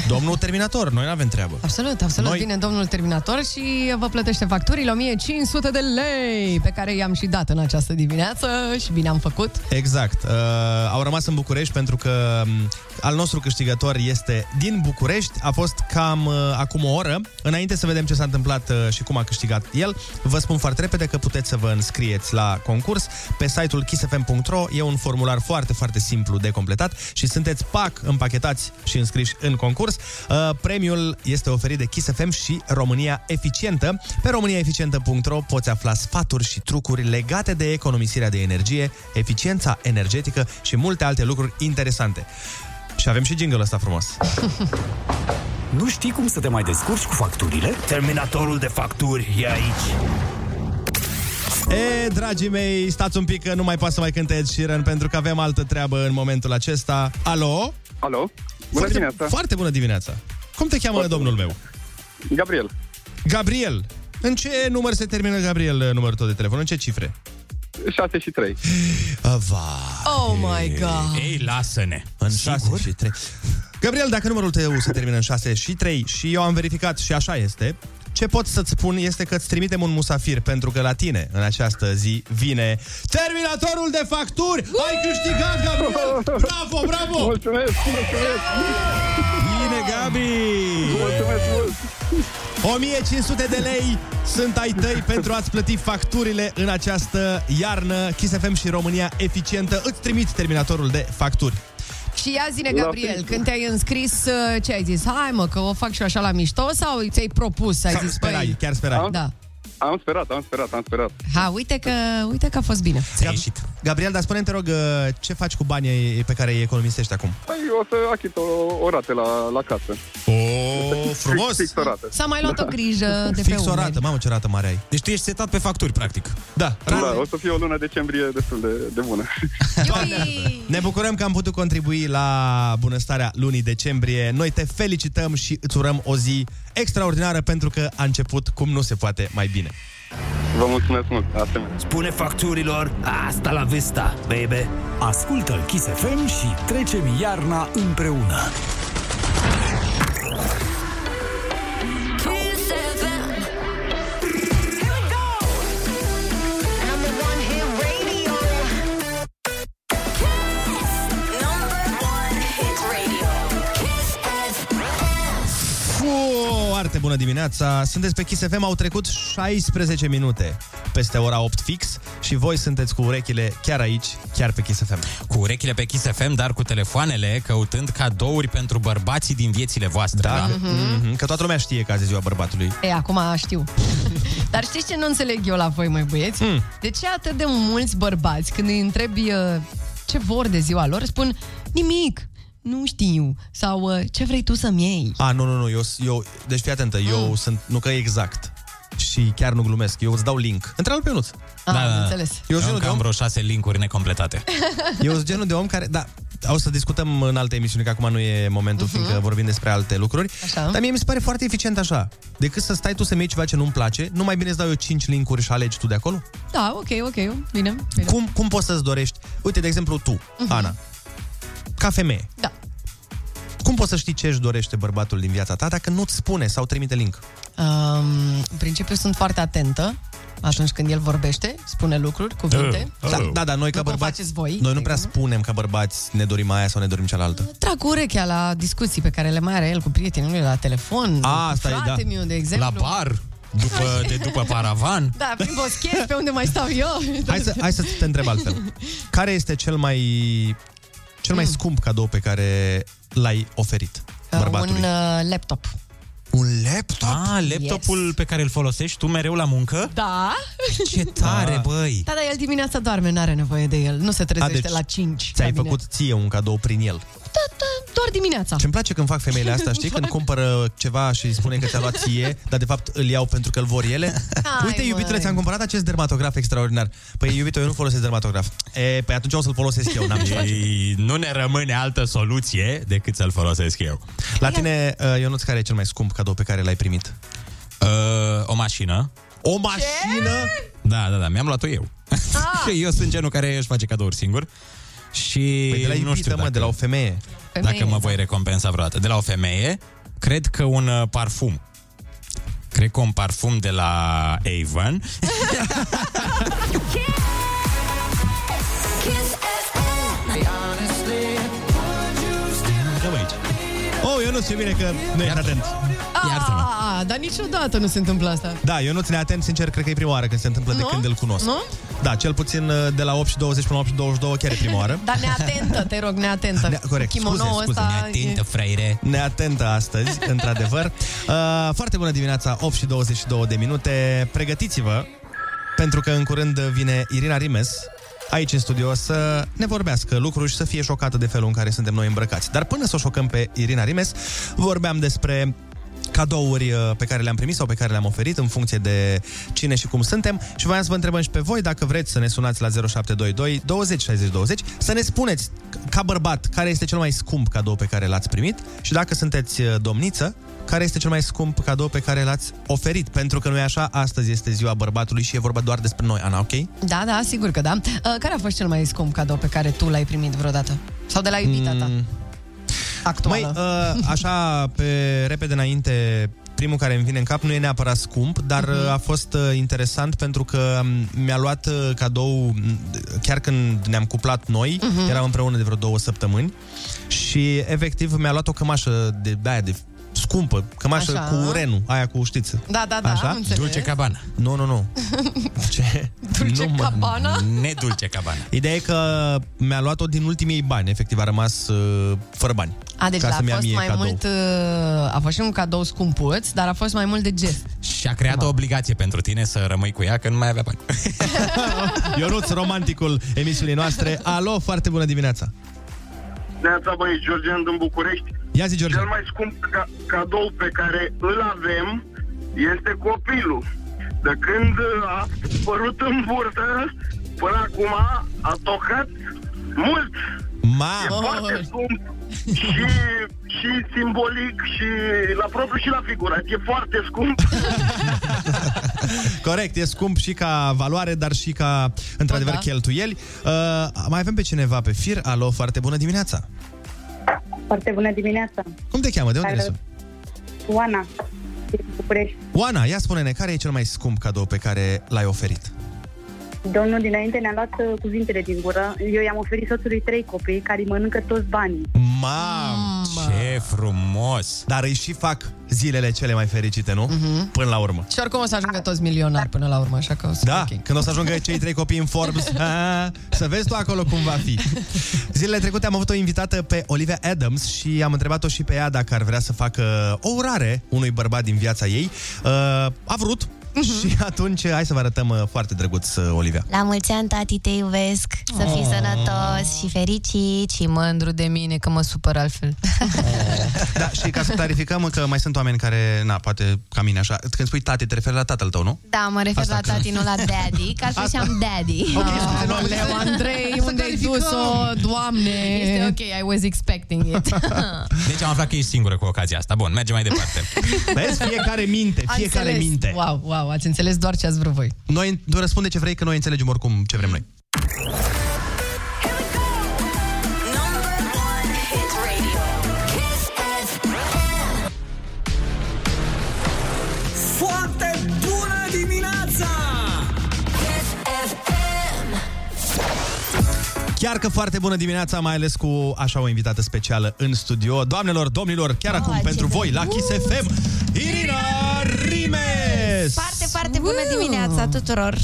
domnul Terminator, noi nu avem treabă. Absolut, absolut. Noi- Noi... Vine domnul terminator și vă plătește facturile 1500 de lei pe care i-am și dat în această dimineață și bine am făcut. Exact. Uh, au rămas în București pentru că um, al nostru câștigător este din București. A fost cam uh, acum o oră. Înainte să vedem ce s-a întâmplat uh, și cum a câștigat el, vă spun foarte repede că puteți să vă înscrieți la concurs pe site-ul kissfm.ro. E un formular foarte, foarte simplu de completat și sunteți pac împachetați și înscriși în concurs. Uh, premiul este oferit de Kiss FM și România Eficientă. Pe româniaeficientă.ro poți afla sfaturi și trucuri legate de economisirea de energie, eficiența energetică și multe alte lucruri interesante. Și avem și jingle ăsta frumos. Nu știi cum să te mai descurci cu facturile? Terminatorul de facturi e aici. E, dragii mei, stați un pic că nu mai poate să mai cânte Ed Sheeran pentru că avem altă treabă în momentul acesta. Alo? Alo? Bună foarte, dimineața. Foarte bună dimineața. Cum te cheamă domnul meu? Gabriel. Gabriel. În ce număr se termină, Gabriel, numărul tău de telefon? În ce cifre? 6 și 3. Va. Oh my god! Ei, lasă-ne! În 6 și 3. Gabriel, dacă numărul tău se termină în 6 și 3 și eu am verificat și așa este, ce pot să-ți spun este că îți trimitem un musafir pentru că la tine în această zi vine Terminatorul de facturi! Ai câștigat, Gabriel! Bravo, bravo! Mulțumesc, mulțumesc! Bine, Gabi! Mulțumesc mult! 1500 de lei sunt ai tăi pentru a-ți plăti facturile în această iarnă. Kiss FM și România eficientă îți trimit terminatorul de facturi. Și ia zine, La Gabriel, fel. când te-ai înscris, uh, ce ai zis? Hai mă, că o fac și eu așa la mișto sau ți-ai propus? Ai Sau zis, sperai, băi, chiar sperai. Da. Am sperat, am sperat, am sperat. Ha, uite că, uite că a fost bine. Ți-a ieșit. Gabriel, dar spune te rog, uh, ce faci cu banii pe care îi economisești acum? Păi o să achit o, o rată la, la casă. O, frumos! Fix o rată. S-a mai luat o grijă de pe Fix o umeri. rată, mamă ce rată mare ai. Deci tu ești setat pe facturi, practic. Da, Da, o să fie o lună decembrie destul de, de bună. Ne bucurăm că am putut contribui la bunăstarea lunii decembrie. Noi te felicităm și îți urăm o zi extraordinară pentru că a început cum nu se poate mai bine. Vă mulțumesc mult, asemenea. Spune facturilor, asta la vista, baby. Ascultă-l Kiss FM și trecem iarna împreună. Foarte bună dimineața! Sunteți pe Kiss FM, au trecut 16 minute peste ora 8 fix și voi sunteți cu urechile chiar aici, chiar pe Kiss FM. Cu urechile pe Kiss FM, dar cu telefoanele, căutând cadouri pentru bărbații din viețile voastre. Da? Mm-hmm. Că toată lumea știe că azi e ziua bărbatului. E, acum știu. Dar știți ce nu înțeleg eu la voi, mai băieți? Mm. De ce atât de mulți bărbați, când îi întrebi uh, ce vor de ziua lor, spun nimic, nu știu, sau uh, ce vrei tu să-mi iei? A, nu, nu, nu, eu, eu deci fii atentă, eu Mm. sunt, nu că exact. și chiar nu glumesc. Eu îți dau link. Întreabă pe Ionuț. Ah, am înțeles. Eu Eu sunt încă de am om, vreo șase linkuri necompletate. eu sunt genul de om care... Da, o să discutăm în alte emisiuni, că acum nu e momentul, uh-huh. fiindcă vorbim despre alte lucruri. Așa. Dar mie mi se pare foarte eficient așa. Decât să stai tu să-mi iei ceva ce nu-mi place, nu mai bine îți dau eu 5 linkuri și alegi tu de acolo? Da, ok, ok, bine. bine. Cum, cum poți să-ți dorești? Uite, de exemplu, tu, uh-huh. Ana, ca femeie. Da. Cum poți să știi ce își dorește bărbatul din viața ta dacă nu-ți spune sau trimite link? Um, în principiu sunt foarte atentă atunci când el vorbește, spune lucruri, cuvinte. Da, da, dar noi ca După bărbați, faceți voi, noi de nu prea spunem ca bărbați ne dorim aia sau ne dorim cealaltă. Trag cu urechea la discuții pe care le mai are el cu prietenii lui la telefon. A, cu asta e, frate da. meu, de exemplu. La bar, după, de după paravan. Da, prin boschet, pe unde mai stau eu. Hai să, hai să te întreb altfel. Care este cel mai cel Hmm. mai scump cadou pe care l-ai oferit bărbatului? Un uh, laptop. Un laptop? Ah, laptopul yes. pe care îl folosești tu mereu la muncă? Da. Ce tare, Ah. băi! Da, dar el dimineața doarme, n-are nevoie de el. Nu se trezește A, deci la 5. Ți-ai făcut ție un cadou prin el. Da, da, doar dimineața. Ce-mi place când fac femeile astea, știi? Când cumpără ceva și spune că ți-a luat ție, dar de fapt îl iau pentru că îl vor ele. Hai, Uite, iubitule, măi. ți-am cumpărat acest dermatograf extraordinar. Păi, iubito, eu nu folosesc dermatograf. E, păi atunci o să-l folosesc eu, n-am ce face. Ei, nu ne rămâne altă soluție decât să-l folosesc eu. La tine, uh, Ionuț, care e cel mai scump cadou pe care l-ai primit? Uh, o mașină. O mașină? Da, da, da, mi-am luat-o eu. Că eu sunt genul care își face cadouri singur. Și Păi de la nu iubită, știu mă, dacă, de la o femeie. Femeie, dacă mă voi recompensa vreodată. De la o femeie, cred că un uh, parfum. Cred că un parfum de la Avon. Dă aici. Oh, Ionuț, ce bine că nu ești atent. Iartă-mă. Ah, dar niciodată nu se întâmplă asta. Da, Ionuț neatent, sincer, cred că e prima oară când se întâmplă de Nu? când îl cunosc. Nu? Da, cel puțin uh, de la 8 și 20 până la 8 și 22 chiar e prima oară. Dar neatentă, te rog, neatentă. Ne- corect, Kimono scuze, scuze, ăsta Neatentă, frăire. Neatentă astăzi, într-adevăr. Uh, foarte bună dimineața, 8 și 22 de minute. Pregătiți-vă, pentru că în curând vine Irina Rimes aici în studio să ne vorbească lucruri și să fie șocată de felul în care suntem noi îmbrăcați. Dar până să o șocăm pe Irina Rimes, vorbeam despre cadouri uh, pe care le-am primit sau pe care le-am oferit în funcție de cine și cum suntem și voiam să vă întrebăm și pe voi dacă vreți să ne sunați la 0722 20 60 20 să ne spuneți ca bărbat care este cel mai scump cadou pe care l-ați primit și dacă sunteți uh, domniță care este cel mai scump cadou pe care l-ați oferit pentru că nu e așa, astăzi este ziua bărbatului și e vorba doar despre noi, Ana, ok? Da, da, sigur că da. Uh, Care a fost cel mai scump cadou pe care tu l-ai primit vreodată? Sau de la iubita ta? Mm. Actuală. Măi, uh, așa, pe repede înainte, primul care îmi vine în cap nu e neapărat scump, dar uh, a fost uh, interesant pentru că um, mi-a luat uh, cadou m, chiar când ne-am cuplat noi, Mhm. eram împreună de vreo două săptămâni și efectiv mi-a luat o cămașă de, de aia de scumpă, cămașă Așa. cu renul, aia cu știți. Da, da, da, Așa? am înțeles. Dulce Cabana. Nu, nu, nu. Ce? Dulce nu, mă. Cabana? Nedulce Cabana. Ideea e că mi-a luat-o din ultimii ei bani, efectiv a rămas uh, fără bani. A, deci ca a să-mi ia fost mie mai cadou. mult, uh, a fost și un cadou scumpuț, dar a fost mai mult de gest. Și a creat o obligație pentru tine să rămâi cu ea, că nu mai avea bani. Ionuț, romanticul emisiunii noastre. Alo, foarte bună dimineața. Neața, băi, Georgian din București. Ia zi, George. Cel mai scump ca- cadou pe care îl avem este copilul. De când a apărut în burtă, până acum a tocat mult. Ma! E foarte scump și, și simbolic și la propriu și la figurat. E foarte scump. Corect, e scump și ca valoare, dar și ca, într-adevăr, da. cheltuieli. Uh, mai avem pe cineva pe fir. Alo, foarte bună dimineața. Foarte bună dimineața. Cum te cheamă? De unde ne Salut. suni? Oana, din București. Oana, ia spune-ne, care e cel mai scump cadou pe care l-ai oferit? Domnul dinainte ne-a luat uh, cuvintele din gură. Eu i-am oferit soțului trei copii care îi mănâncă toți banii. Mam, ce frumos! Dar îi și fac zilele cele mai fericite, nu? Mhm. Până la urmă. Și oricum o să ajungă toți milionari până la urmă, așa că o să Da, fie ok. când o să ajungă cei trei copii în Forbes, a, să vezi tu acolo cum va fi. Zilele trecute am avut o invitată pe Olivia Adams și am întrebat-o și pe ea dacă ar vrea să facă o urare unui bărbat din viața ei. Uh, a vrut, Și atunci, hai să vă arătăm uh, foarte drăguț, uh, Olivia. La mulți ani, tati, te iubesc Să fii Oh. sănătos și fericit Și mândru de mine că mă supăr altfel. Da, și ca să clarificăm că mai sunt oameni care, na, poate ca mine așa, când spui tati, te referi la tatăl tău, nu? Da, mă refer Asta la că- tati, nu la daddy Că altfel și-am daddy Ok, Aoleu, Andrei, unde ai dus-o, doamne? Este ok, I was expecting it. Deci am aflat că ești singură cu ocazia asta. Bun, mergem mai departe. Vezi? Fiecare minte, Am fiecare înțeles. minte. Wow, wow, ați înțeles doar ce ați vrut voi. Noi nu răspunde ce vrei, că noi înțelegem oricum ce vrem noi. Foarte bună dimineața! Chiar că foarte bună dimineața, mai ales cu așa o invitată specială în studio. Doamnelor, domnilor, chiar acum pentru voi la Kiss FM, Irina Rimes! Foarte, foarte bună dimineața tuturor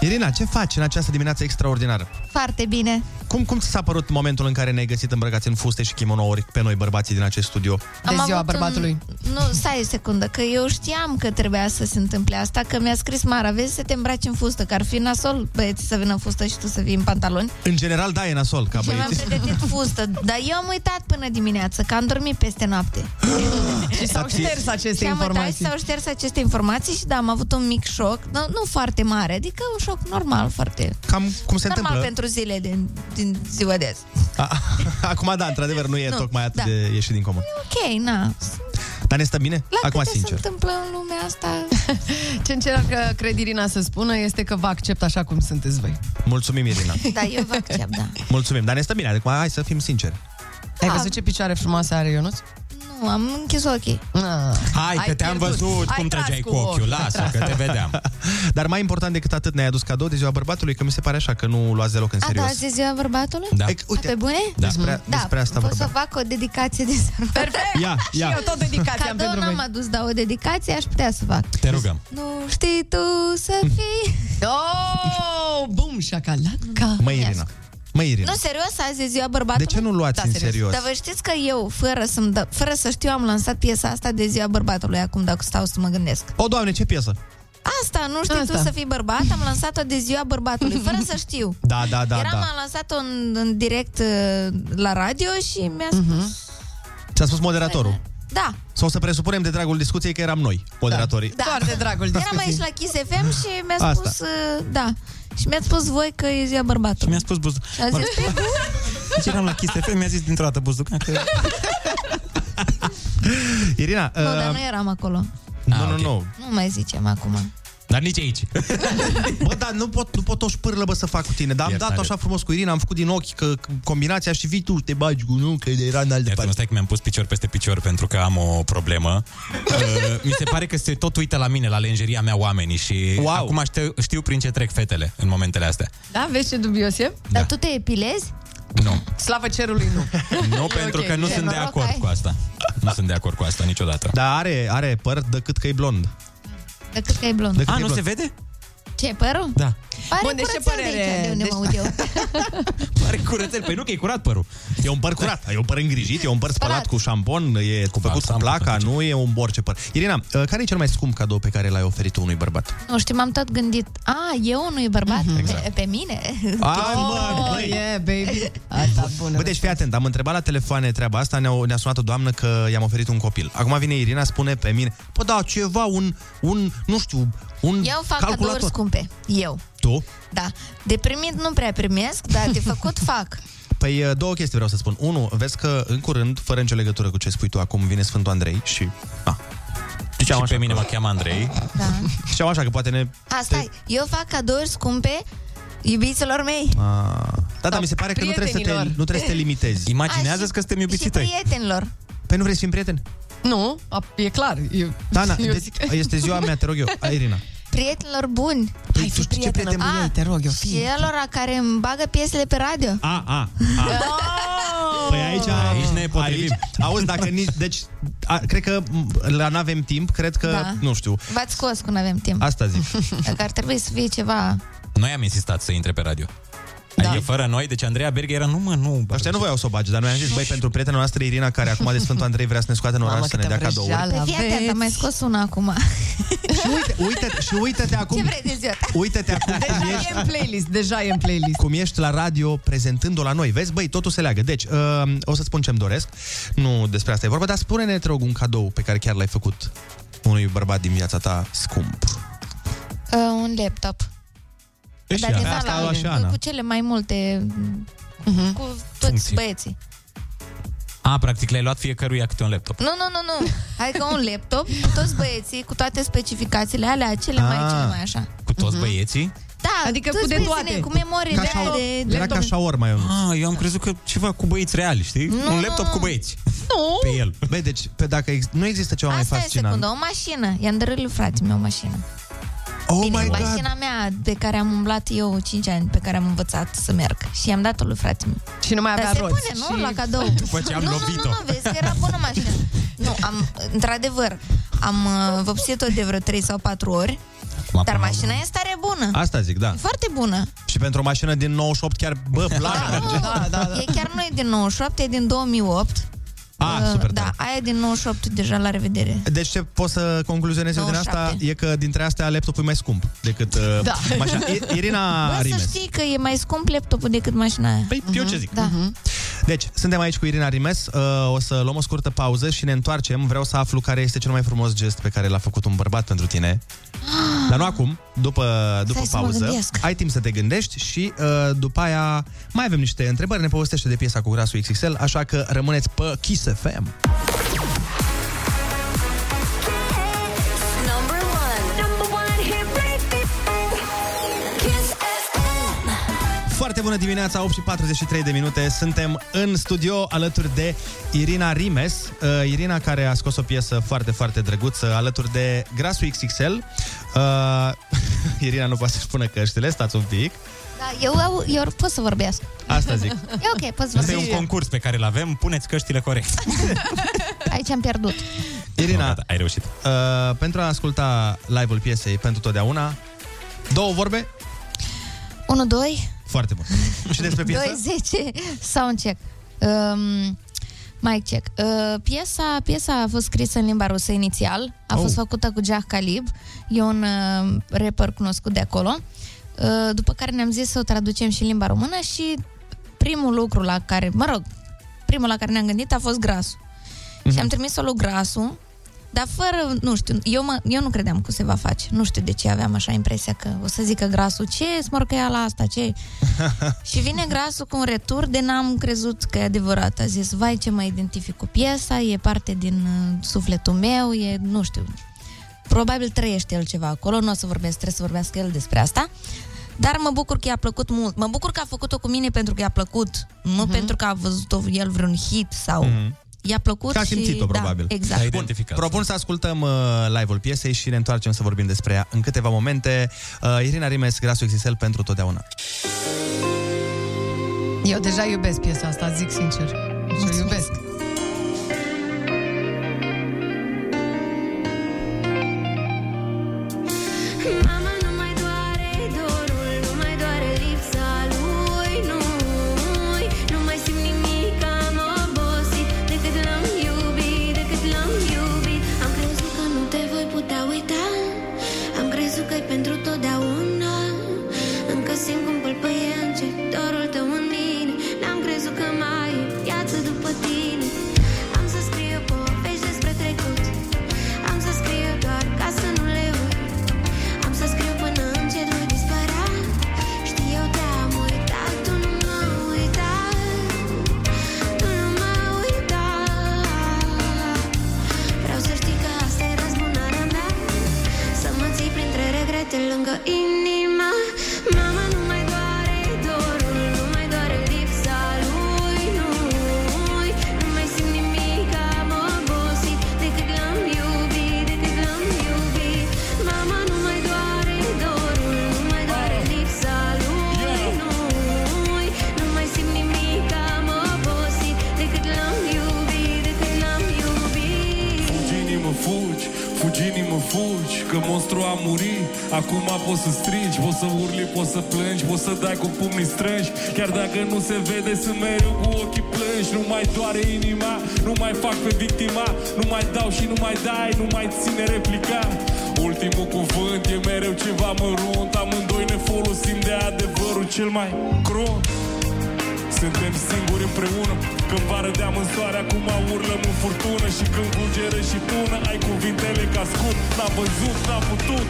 Irina, ce faci în această dimineață extraordinară? Foarte bine Cum, cum ți s-a părut momentul în care ne-ai găsit îmbrăcați în fuste și kimonouri pe noi bărbații din acest studio? De ziua bărbatului. Un... Nu, stai o secundă, că eu știam că trebuia să se întâmple asta, că mi-a scris Mara, vezi să te îmbraci în fustă, că ar fi nasol băieții să vină în fustă și tu să vii în pantaloni. În general, da, e nasol, ca Și mi-am băieții. pregătit fustă, dar eu am uitat până dimineață, că am dormit peste noapte. Și s-au șters aceste și am uitat și informații. s-au șters aceste informații și da, am avut un mic șoc, nu, nu foarte mare, adică un șoc normal, foarte Cam cum se normal întâmplă. pentru zile din, din ziua de azi. A, Acum, da, într-adevăr, nu e Nu, tocmai atât da. de ieșit din comun. Ok, na, Dar ne stă bine? la Acum, câte sincer. se întâmplă în lumea asta? Ce încearcă, cred Irina, să spună este că vă accept așa cum sunteți voi. Mulțumim, Irina. Da, eu vă accept, da. Mulțumim, dar ne stă bine. Acum, hai să fim sinceri. Ai văzut ce picioare frumoase are Ionuț? Nu, am închis ochii. Hai, că te-am văzut cum trăgeai cu ochiul. Lasă, că te vedeam. Dar mai important decât atât, ne-ai adus cadou de ziua bărbatului, că mi se pare așa că nu luați deloc în A, serios. da, azi e ziua bărbatului? Da. Uite, pe bune? Da. Despre, Da, despre asta pot să vorbeam. fac o dedicație de sărbători. Perfect! Ia, ia. Și eu tot dedicația am Cadou pentru n-am voi. adus, dar o dedicație aș putea să fac. Te rugăm. Nu știi tu să fii... Oh, bum, șacalaca. Măi, Irina. Măi, Irina. Nu, serios, azi e ziua bărbatului? De ce nu luați în serios? Dar vă știți că eu, fără, să-mi dă, fără să știu, am lansat piesa asta de ziua bărbatului, acum dacă stau să mă gândesc. O, doamne, ce piesă? Asta, nu știi Asta. tu să fii bărbat, am lansat-o de ziua bărbatului, fără să știu. Da, da, da, Eram, da. am lansat-o în, în direct uh, la radio și mi-a spus... Ți-a spus moderatorul. Da, Sau să presupunem de dragul discuției că eram noi, moderatorii. da. Doar de dragul Eram discuției. aici la Kiss FM și mi-a Asta. spus, uh, da, și mi-a spus voi că e ziua bărbatului. Mi-a spus Buzduc. Și a zis, pe bune? Deci eram la Kiss FM, mi-a zis dintr-o dată Buzduc că... Irina, Nu, dar uh, nu eram acolo. nu, nu, nu. Nu mai zicem acum. Dar nici aici. Bă, dar nu pot, nu pot o șpârlă, bă, să fac cu tine. Dar am Iertare. dat așa frumos cu Irina, am făcut din ochi că că combinația și vii tu, te bagi cu nu, că era în altă Iartă-mă, parte. stai că mi-am pus picior peste picior pentru că am o problemă. Uh, mi se pare că se tot uită la mine, la lenjeria mea oamenii și Wow. acum știu, știu prin ce trec fetele în momentele astea. Da, vezi ce dubios e? Dar tu te epilezi? Nu. Slavă cerului, nu. Nu, pentru ok. că nu Ce sunt de noroc acord ai. cu asta. Nu sunt de acord cu asta niciodată. Dar are, are păr decât că e blond. Decât că e blond. Decât A, e nu blond. se vede? Ce, părul? Da. Pare Bun, deci ce curățel de părere- aici, de unde deci- mă aud eu. Pare curățel. Păi nu, că e curat părul. E un păr curat, e un păr îngrijit, e un păr spălat Spălat. cu șampon, e făcut cu balsam, placa, cu tot nu e un orice păr. Irina, uh, care e cel mai scump cadou pe care l-ai oferit tu unui bărbat? Nu știu, m-am tot gândit. A, eu unui bărbat? Exact. Pe, pe mine? A, Oh, băi. yeah, baby. Asta bună. Bă, deci fii atent, am întrebat la telefoane treaba asta, ne-a, ne-a sunat o doamnă că i-am oferit un copil. Acum vine Irina, spune pe mine, pă da, ceva, un, un nu știu, un Eu fac cadouri calculator. scumpe. Eu. Tu? Da. De primit nu prea primesc, dar de făcut fac. Păi uh, două chestii vreau să spun. Unu, vezi că în curând, fără nicio legătură cu ce spui tu acum, vine Sfântul Andrei și... A, Ziceam Și așa pe mine că, mă cheamă Andrei. Da. Ziceam așa că poate ne... A, stai. Eu fac cadouri scumpe iubiților mei. A, da, dar mi se pare că nu trebuie, să te, prietenilor. nu trebuie să te limitezi. Imaginează-ți că suntem Și iubiții tăi. prietenilor. Păi nu vrei să fim prieteni? Nu, a- e clar. Eu, Dana, eu de, zic... este ziua mea, te rog eu. A, Irina. Prietenilor buni. Hai, fi știi ce prietenă prieten cu A, ei, te rog eu, Și fii. elora care îmi bagă piesele pe radio. A, a, a. Păi aici, Aici ne potrivim. Aici, auzi, dacă nici... Deci, a, cred că m, la n-avem timp, cred că, Da. nu știu, V-ați scos când avem timp. asta zic. Dacă ar trebui să fie ceva... Noi am insistat să intre pe radio. Da. Adică fără noi, deci Andreea Berg era nu mă, nu. Ăștia nu voiau să o bage, dar noi am zis, băi, pentru prietena noastră Irina, care acum de Sfântul Andrei vrea să ne scoate în oraș Mamă, să ne câtă dea cadouri. vrăjeală Păi fii atent, am mai scos una acum. Și uite, uite, și uite-te acum. Ce vrei de ziua ta? Uite-te acum cum Deja ești, e în playlist, deja e în playlist. cum ești la radio prezentând-o la noi. Vezi, băi, totul se leagă. Deci, uh, o să spun ce-mi doresc. Nu despre asta e vorba, dar spune-ne, te rog, un cadou pe care chiar l-ai făcut unui bărbat din viața ta scump. Uh, un laptop. Deci, Dar din asta ala, așa, cu, Ana. cu cele mai multe, Mhm. cu toți Funcții. băieții. A, practic le-ai luat fiecăruia câte un laptop. Nu, nu, nu, nu. Adică un laptop cu toți băieții, cu toate specificațiile alea, cele mai, Ah. cele mai așa. Cu toți băieții? Da, Adică toți cu de băieții toate. Cu memorie Ca de, așa- de, de, Era ca așa ori mai Ah, eu am crezut că ceva cu băieți reali, știi? Nu, un laptop nu. cu băieți. Nu. Pe el. Băi, deci, pe dacă ex- nu există ceva Asta mai e fascinant. secundă, o mașină. I-am dărât lui frate meu o mașină. Oh Bine, my God! mașina mea de care am umblat eu 5 ani, pe care am învățat să merg. Și i-am dat-o lui frate meu. Și nu mai Dar avea se roți. pune, nu? și... La cadou. După ce am nu, lovit-o. Nu, nu, nu, vezi că era bună mașina. Nu, am, într-adevăr, am uh, vopsit-o de vreo 3 sau 4 ori, Acum, dar până la mașina e în stare bună. Asta zic, da. E foarte bună. Și pentru o mașină din 98 chiar, bă, plană merge. Da, da, da. E chiar nu e din 98, e din 2008. Ah, Uh, super Da, tare. aia e din 98, deja la revedere. Deci ce pot să concluzionez eu din asta 97. e că dintre astea laptopul e mai scump decât uh, Da. mașina. I- Irina Bă, să Rimes. știi că e mai scump laptopul decât mașina aia. Păi, eu ce zic? Da. Deci, suntem aici cu Irina Rimes, uh, o să luăm o scurtă pauză și ne întoarcem. Vreau să aflu care este cel mai frumos gest pe care l-a făcut un bărbat pentru tine. Dar nu acum, după, după Stai să mă pauză. gândesc. Ai timp să te gândești și uh, după aia mai avem niște întrebări. Ne povestește de piesa cu grasul XXL, așa că rămâneți pe Kiss FM. Number one. Number one hit radio. Kiss FM. Foarte bună dimineața, 8 și 43 de minute. Suntem în studio alături de Irina Rimes. Uh, Irina care a scos o piesă foarte, foarte drăguță alături de Grasul XXL. Uh, Irina nu poate să-și pună căștile, stați un pic. Da, eu, eu, eu pot să vorbesc. Asta zic. E ok, pot să Asta e vorbesc. un concurs pe care îl avem, puneți căștile corect. Aici am pierdut. Irina, Gata, ai reușit. uh, pentru a asculta live-ul piesei pentru totdeauna, două vorbe, 1, 2, foarte bun. Și despre piesă? 2, 10, sound check. Um, mic check. Uh, piesa, piesa a fost scrisă în limba rusă inițial, a Oh. fost făcută cu Jah Khalib, e un uh, rapper cunoscut de acolo, uh, după care ne-am zis să o traducem și în limba română și primul lucru la care, mă rog, primul la care ne-am gândit a fost grasul. Mhm. Și am trimis-o lui Grasu, dar fără, nu știu, eu, mă, eu nu credeam că se va face. Nu știu de ce aveam așa impresia că o să zică Grasu, ce smorcăia la asta, ce Și vine Grasu cu un retur de n-am crezut că e adevărat. A zis, vai ce mă identific cu piesa, e parte din uh, sufletul meu, e, nu știu, probabil trăiește el ceva acolo, nu o să vorbesc, trebuie să vorbească el despre asta. Dar mă bucur că i-a plăcut mult. Mă bucur că a făcut-o cu mine pentru că i-a plăcut, nu Mhm. pentru că a văzut el vreun hit sau... Mhm. I-a plăcut Că a și... simțit-o, da, probabil. Exact. Ai Bun, identificat. propun să ascultăm uh, live-ul piesei și ne întoarcem să vorbim despre ea în câteva momente. Uh, Irina Rimes, Grasul XXL pentru totdeauna. Eu deja iubesc piesa asta, zic sincer. Și o iubesc. in fugi Că monstru a murit. Acum poți să strigi Poți să urli, poți să plângi Poți să dai cu pumnii strângi. Chiar dacă nu se vede Sunt mereu cu ochii plângi. Nu mai doare inima Nu mai fac pe victima. Nu mai dau și nu mai dai Nu mai ține replica. Ultimul cuvânt e mereu ceva mărunt. Amândoi ne folosim de adevărul cel mai crunt suntem singuri împreună. Când vară de soare Acum urlăm în furtună. Și când fulgeră și tună Ai cuvintele ca scut N-am văzut, n-am putut.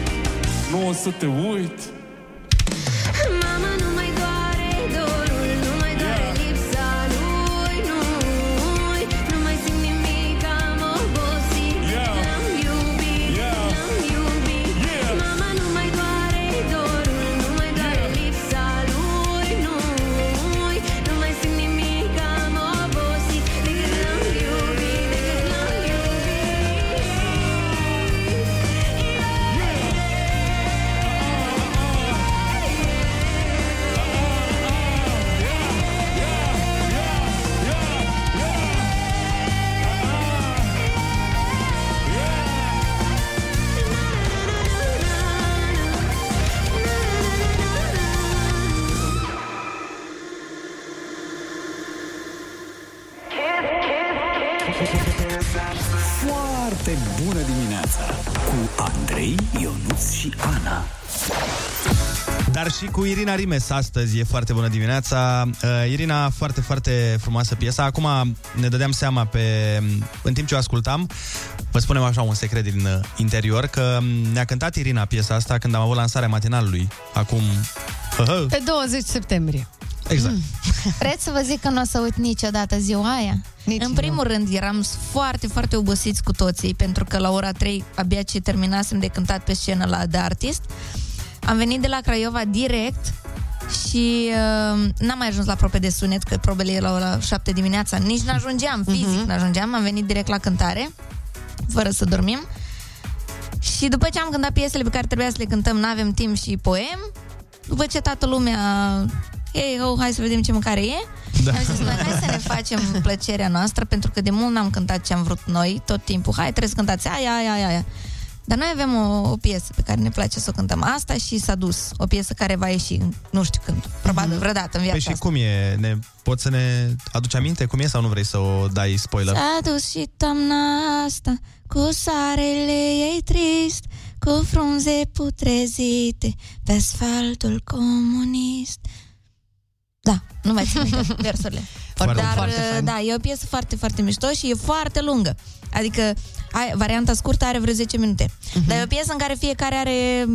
Nu o să te uit și cu Irina Rimes astăzi e foarte bună dimineața. Uh, Irina, foarte, foarte frumoasă piesa. Acum ne dădeam seama pe, în timp ce o ascultam, vă spunem așa un secret din uh, interior, că um, ne-a cântat Irina piesa asta când am avut lansarea matinalului, acum... Uh-huh. Pe 20 septembrie. Exact. Vreți să vă zic că nu o să uit niciodată ziua aia? Nici în nu. primul rând, eram foarte, foarte obosiți cu toții, pentru că la ora 3 abia ce terminasem de cântat pe scenă la The Artist. Am venit de la Craiova direct și uh, n-am mai ajuns la probe de sunet, că probele erau la 7 dimineața. Nici n-ajungeam, fizic Mhm. n-ajungeam. Am venit direct la cântare, fără să dormim. Și după ce am cântat piesele pe care trebuia să le cântăm, n-avem timp și poem, după ce toată lumea ei, oh, hai să vedem ce mâncare e. Da. Am zis, noi, hai să ne facem plăcerea noastră, pentru că de mult n-am cântat ce am vrut noi, tot timpul. Hai, trebuie să cântați aia, aia, aia, aia. Dar noi avem o, o piesă pe care ne place să o cântăm asta și s-a dus. O piesă care va ieși, nu știu când, probabil vreodată în viața Păi și asta. cum e? Ne, poți să ne aduci aminte cum e sau nu vrei să o dai spoiler? S-a dus și toamna asta Cu soarele ei trist Cu frunze putrezite Pe asfaltul comunist Da, nu mai țin minte versurile Foarte, Dar, foarte fain. da, e o piesă foarte, foarte mișto și e foarte lungă Adică ai, varianta scurtă are vreo 10 minute Mhm. Dar e o piesă în care fiecare are m,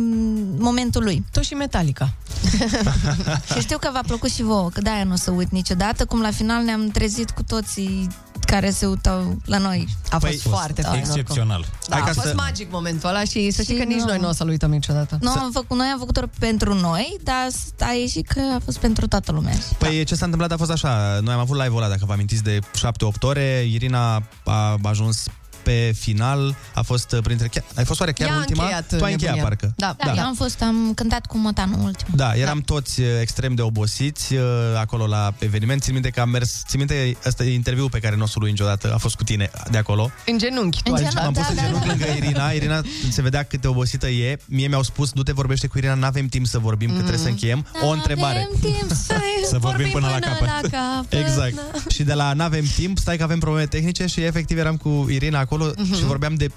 momentul lui Tot și Metallica. Și știu că v-a plăcut și vouă Că de-aia nu o să uit niciodată Cum la final ne-am trezit cu toții care se uitau la noi A fost Păi, foarte fain. Excepțional. Da, Hai a ca fost să- magic momentul ăla și să știi Și că nici nu. noi nu o să-l uităm niciodată. Nu am făcut, noi am făcut doar pentru noi, dar a ieșit că a fost pentru toată lumea. Păi ce s-a întâmplat a fost așa, noi am avut live-ul ăla, dacă vă amintiți, de 7-8 ore, Irina a ajuns pe final, a fost uh, printre... Chiar, ai fost oare chiar Ea a ultima? încheiat tu ai încheiat, nebunia. parcă. Da, da, eu am fost, am cântat cu Mătanu ultimul. Da, eram da. toți uh, extrem de obosiți uh, acolo la eveniment. Țin minte că am mers, țin minte ăsta e interviul pe care nu o să-l uit niciodată, a fost cu tine de acolo. În genunchi. tu În aici. genunchi, M-am pus da, în da, genunchi da. lângă Irina. Irina se vedea cât de obosită e. Mie mi-au spus, du-te vorbește cu Irina, n-avem timp să vorbim, că trebuie să încheiem. O întrebare. Avem timp să, Să vorbim până la capăt. La capăt. Exact. Și de la n-avem timp, stai că avem probleme tehnice și efectiv eram cu Irina acolo Mhm. și vorbeam de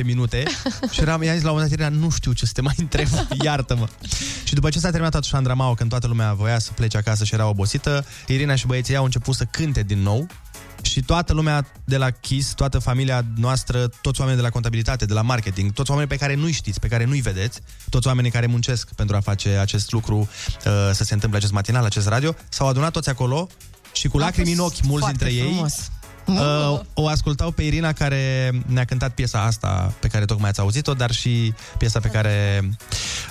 8-10 minute și eram, i-am zis la un moment dat, Irina, nu știu ce să te mai întreb, iartă-mă. Și după ce s-a terminat toată șandramaua, când toată lumea voia să plece acasă și era obosită, Irina și băieții ei au început să cânte din nou și toată lumea de la KISS, toată familia noastră, toți oamenii de la contabilitate, de la marketing, toți oamenii pe care nu-i știți, pe care nu-i vedeți, toți oamenii care muncesc pentru a face acest lucru, uh, să se întâmple acest matinal, acest radio, s-au adunat toți acolo și cu A lacrimi în fost ochi, mulți foarte dintre frumos. ei, Uh, o ascultau pe Irina care ne-a cântat piesa asta pe care tocmai ați auzit-o, dar și piesa pe care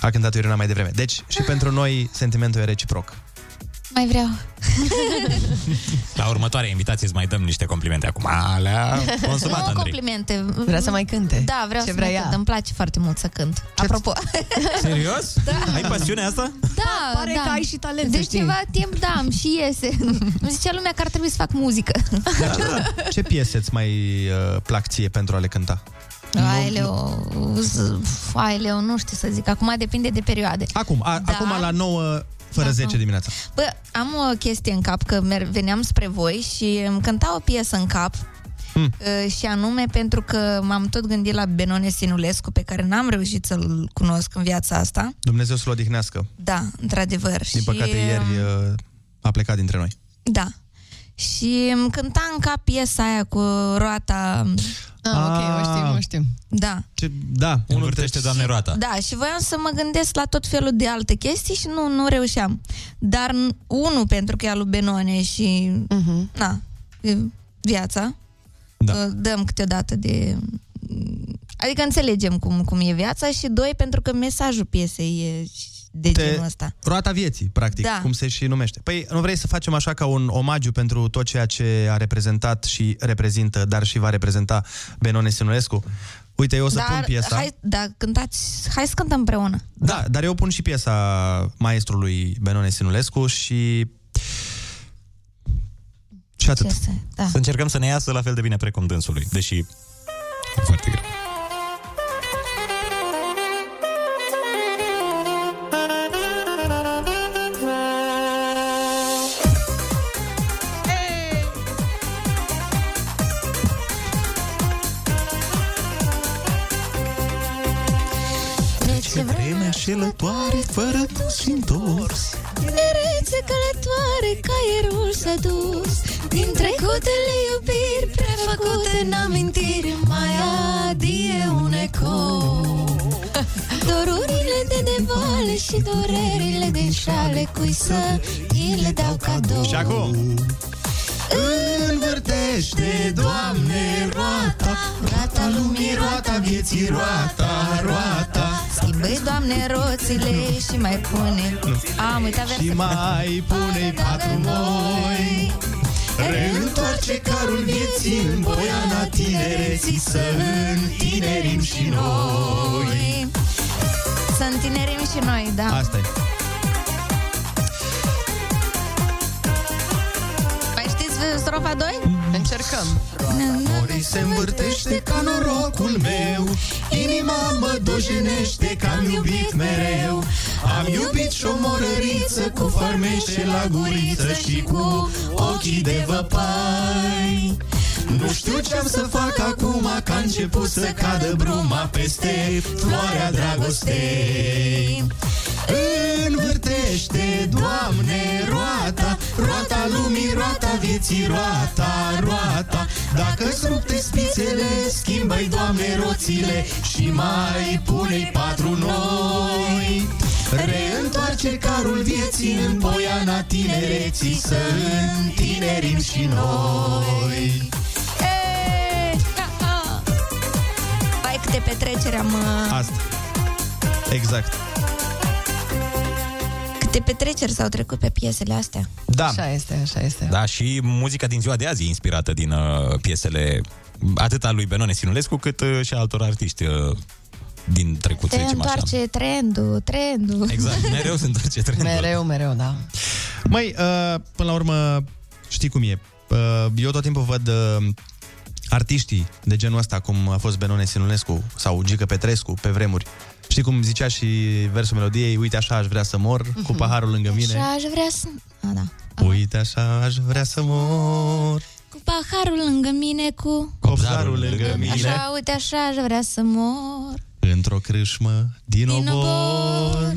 a cântat Irina mai devreme. Deci și pentru noi sentimentul e reciproc. Mai vreau. La următoarea invitație îți mai dăm niște complimente acum. Le-a consumat, nu Andrei. complimente. Vrea să mai cânte? Da, vreau Ce să vrea mai ea? cânt. Îmi place foarte mult să cânt. Apropo. Serios? Da. Ai pasiunea asta? Da, Pare da. că ai și talent, De să știi. ceva timp, da, îmi și iese. Îmi zicea lumea că ar trebui să fac muzică. Ce piese îți mai uh, plac ție pentru a le cânta? Aileo, aileo, nu știu să zic. Acum depinde de perioade. Acum, a, Da. acum la 9 fără Da. 10 dimineața. Bă, am o chestie în cap, că mer- veneam spre voi și îmi cânta o piesă în cap Hmm. uh, și anume pentru că m-am tot gândit la Benone Sinulescu, pe care n-am reușit să-l cunosc în viața asta. Dumnezeu să-l odihnească. Da, într-adevăr. Din și, păcate, ieri uh, a plecat dintre noi. Da. Și îmi cânta în cap piesa aia cu roata... Ah, ok, o știm, o știm. Da. Ce, da, Învârtește, Doamne, roata. Da, și voiam să mă gândesc la tot felul de alte chestii și nu, nu reușeam. Dar n- unul pentru că e al lui Benone și uh-huh. na, e viața. Da. Dăm câteodată de... Adică înțelegem cum, cum e viața și doi, pentru că mesajul piesei e de Te- genul ăsta. Roata vieții, practic, Da. cum se și numește. Păi nu vrei să facem așa ca un omagiu pentru tot ceea ce a reprezentat și reprezintă, dar și va reprezenta Benone Sinulescu? Uite, eu o să Dar, pun piesa. hai, da, cântați, hai să cântăm împreună. Da, dar eu pun și piesa maestrului Benone Sinulescu și... Și atât. Ce să, da. Să încercăm să ne iasă la fel de bine precum dânsului, deși e foarte greu. Fără dus și întors. Tinerețe călătoare, caierul s-a dus Din trecutele iubiri prefăcute în amintiri Mai adie un ecou Dorurile de nevale și durerile de șale Cui să îi le dau cadou Și acum? Învârtește, Doamne, roata, roata lumii, roata vieții, roata, roata. Schimbă-i, Doamne, roțile și mai pune Am uitat versul Și mai pune patru moi. Reîntoarce carul vieții în boiana tinereții Să întinerim și noi. Să întinerim și noi, da. Asta e. Mai știți strofa 2? Încercăm. Morii se învârtește ca norocul meu. Inima mă dojenește că am iubit mereu. Am iubit și o morăriță cu farmeșe la guriță Și cu ochii de văpai Nu știu ce-am să fac acum Că a început să cadă bruma peste floarea dragostei. Învârtește, Doamne, roata Roata lumii, roata vieții, roata, roata. Dacă-ți rupte spițele, schimbă-i, Doamne, roțile Și mai pune-i patru noi. Reîntoarce carul vieții în poiana tinereții Să întinerim și noi Hai câte petreceri am uh, Asta Exact Câte petreceri s-au trecut pe piesele astea Da. Așa este, așa este. Da, și muzica din ziua de azi e inspirată din uh, piesele atât al lui Benone Sinulescu, cât uh, și a altor artiști uh, din trecut, să Se zicem așa. întoarce trendul, trendul Exact, mereu se întoarce trendul. Mereu, mereu, da. Măi, uh, până la urmă, știi cum e. Uh, eu tot timpul văd uh, artiștii de genul ăsta, cum a fost Benone Sinulescu sau Gică Petrescu pe vremuri. Știi cum zicea și versul melodiei, uite așa aș vrea să mor, cu paharul lângă mine. Și aș vrea să... A, da. Uite așa aș vrea să mor, Cu paharul lângă mine, cu... copzarul lângă mine, Așa, uite, așa aș vrea să mor într-o crâșmă din Din obor. obor.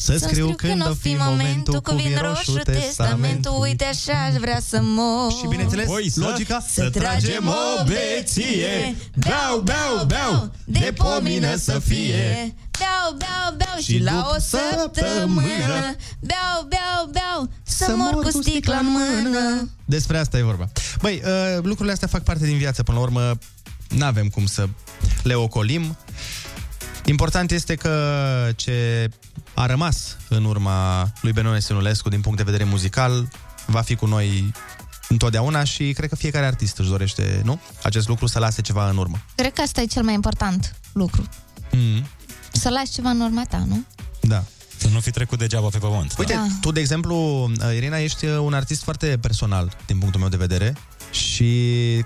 Să scriu când o fi momentul cu vin roșu testamentul. Uite, așa aș vrea să mor. Și bineînțeles, Voi să- logica Să tragem o beție. Beau, beau, beau De pomină să fie. Beau, beau, beau și, Și la după o săptămână. Beau, beau, beau. Să mor cu sticla în mână. Despre asta e vorba. Băi, uh, lucrurile astea fac parte din viață. Până la urmă, nu avem cum să le ocolim. Important este că ce a rămas în urma lui Benone Sinulescu din punct de vedere muzical, va fi cu noi întotdeauna și cred că fiecare artist își dorește, nu? Acest lucru să lase ceva în urmă. Cred că asta e cel mai important lucru. Mm. Să lași ceva în urma ta, nu? Da. Să nu fi trecut degeaba pe pământ. Uite, Da. tu, de exemplu, Irina, ești uh, un artist foarte personal, din punctul meu de vedere, și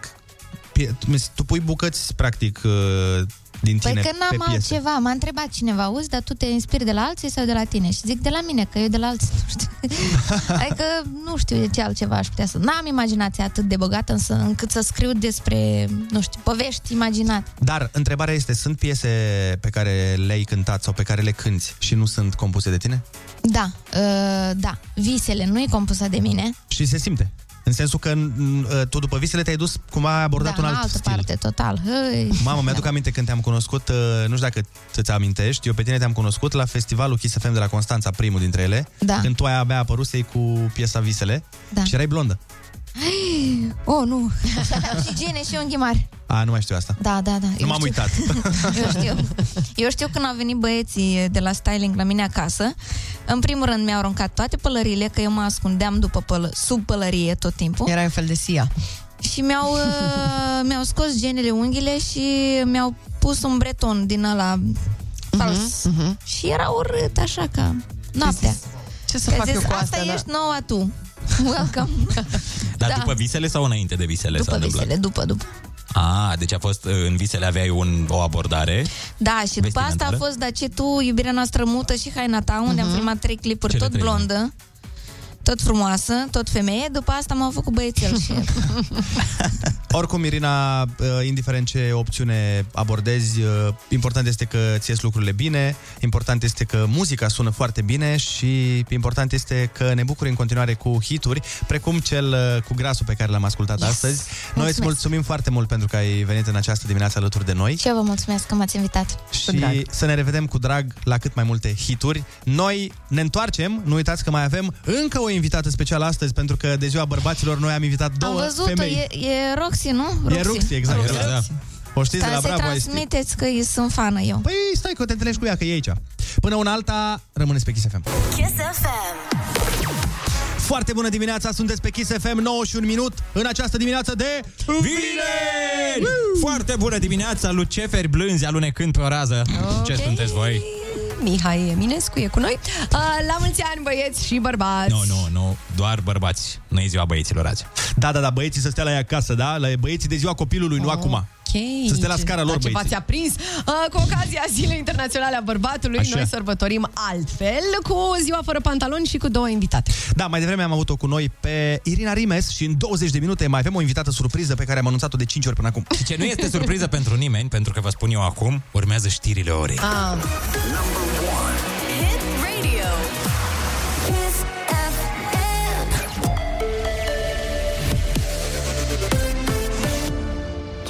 pie- tu pui bucăți, practic, uh, din tine Păi că pe n-am piese. altceva, m-a întrebat cineva, auzi, dar tu te inspiri de la alții sau de la tine? Și zic de la mine, că eu de la alții, nu știu. adică nu știu de ce altceva aș putea să... N-am imaginația atât de bogată însă încât să scriu despre, nu știu, povești imaginate. Dar întrebarea este, sunt piese pe care le-ai cântat sau pe care le cânti și nu sunt compuse de tine? Da, uh, da, Visele nu e compusă de mine, Și se simte. În sensul că n- uh, tu după visele te-ai dus, cum ai abordat da, un în alt altă stil. parte, total. Hăi. Mamă, mi-aduc aminte când te-am cunoscut, uh, nu știu dacă îți amintești, eu pe tine te-am cunoscut la festivalul Kiss FM de la Constanța, primul dintre ele, Da. când tu ai abia apărusei cu piesa Visele Da. și erai blondă. Oh, nu, și gene și unghi mari. A, nu mai știu asta. Da, da, da. Nu m-am uitat. Eu știu. Eu știu când au venit băieții de la styling la mine acasă. În primul rând mi-au aruncat toate pălările, că eu mă ascundeam după pălă, sub pălărie tot timpul. Era un fel de sia. Și mi-au, uh, mi-au scos genele unghiile și mi-au pus un breton din ăla fals. uh-huh. Și era urât, așa ca noaptea. Ce să Că fac zis, eu cu asta asta, da?" ești noua tu. Welcome. Dar Da. după visele sau înainte de visele s-a după întâmplat? visele, după, după. A, deci a fost, în visele aveai un, o abordare. Da, și după asta a Vestimentară? fost Dar ce tu, iubirea noastră mută și haina ta, unde am filmat trei clipuri, Cele tot trei, da. Blondă, tot frumoasă, tot femeie. După asta m-au făcut băiețel și... Oricum, Irina, uh, indiferent ce opțiune abordezi, uh, important este că ți ies lucrurile bine, important este că muzica sună foarte bine și important este că ne bucuri în continuare cu hituri, precum cel uh, cu grasul pe care l-am ascultat Yes! astăzi. Noi îți Mulțumesc! mulțumim foarte mult pentru că ai venit în această dimineață alături de noi. și eu vă mulțumesc că m-ați invitat. și să ne revedem cu drag la cât mai multe hituri. Noi ne întoarcem, nu uitați că mai avem încă o invitată specială astăzi, pentru că de ziua bărbaților noi am invitat două Am văzut-o, femei. e, e Roxy, nu? E Ruxi, exact. Roxy. Da, da. O știți de Ca la să-i Bravo este. transmiteți că eu sunt fană eu. Păi stai că te întâlnești cu ea, că e aici. Până una alta, rămâneți pe Kiss FM. Kiss FM. Foarte bună dimineața, sunteți pe Kiss FM, 9 și un minut, în această dimineață de... Vineri! Foarte bună dimineața, luceferi blânzi alunecând pe o rază. Ce sunteți voi? Mihai Eminescu e cu noi. Uh, la mulți ani, băieți și bărbați. Nu, nu, nu, doar bărbați. Nu e ziua băieților azi. Da, da, da, băieții să stea la ea acasă, da? La băieții de ziua copilului, nu acum. Ok. Să stea la scara lor, Ce băieții. v-ați aprins? Uh, cu ocazia Zilei Internaționale a Bărbatului, Așa. noi sărbătorim altfel, cu ziua fără pantaloni și cu două invitate. Da, mai devreme am avut-o cu noi pe Irina Rimes și în 20 de minute mai avem o invitată surpriză pe care am anunțat-o de 5 ori până acum. Și ce nu este surpriză pentru nimeni, pentru că vă spun eu acum, urmează știrile orei. Ah.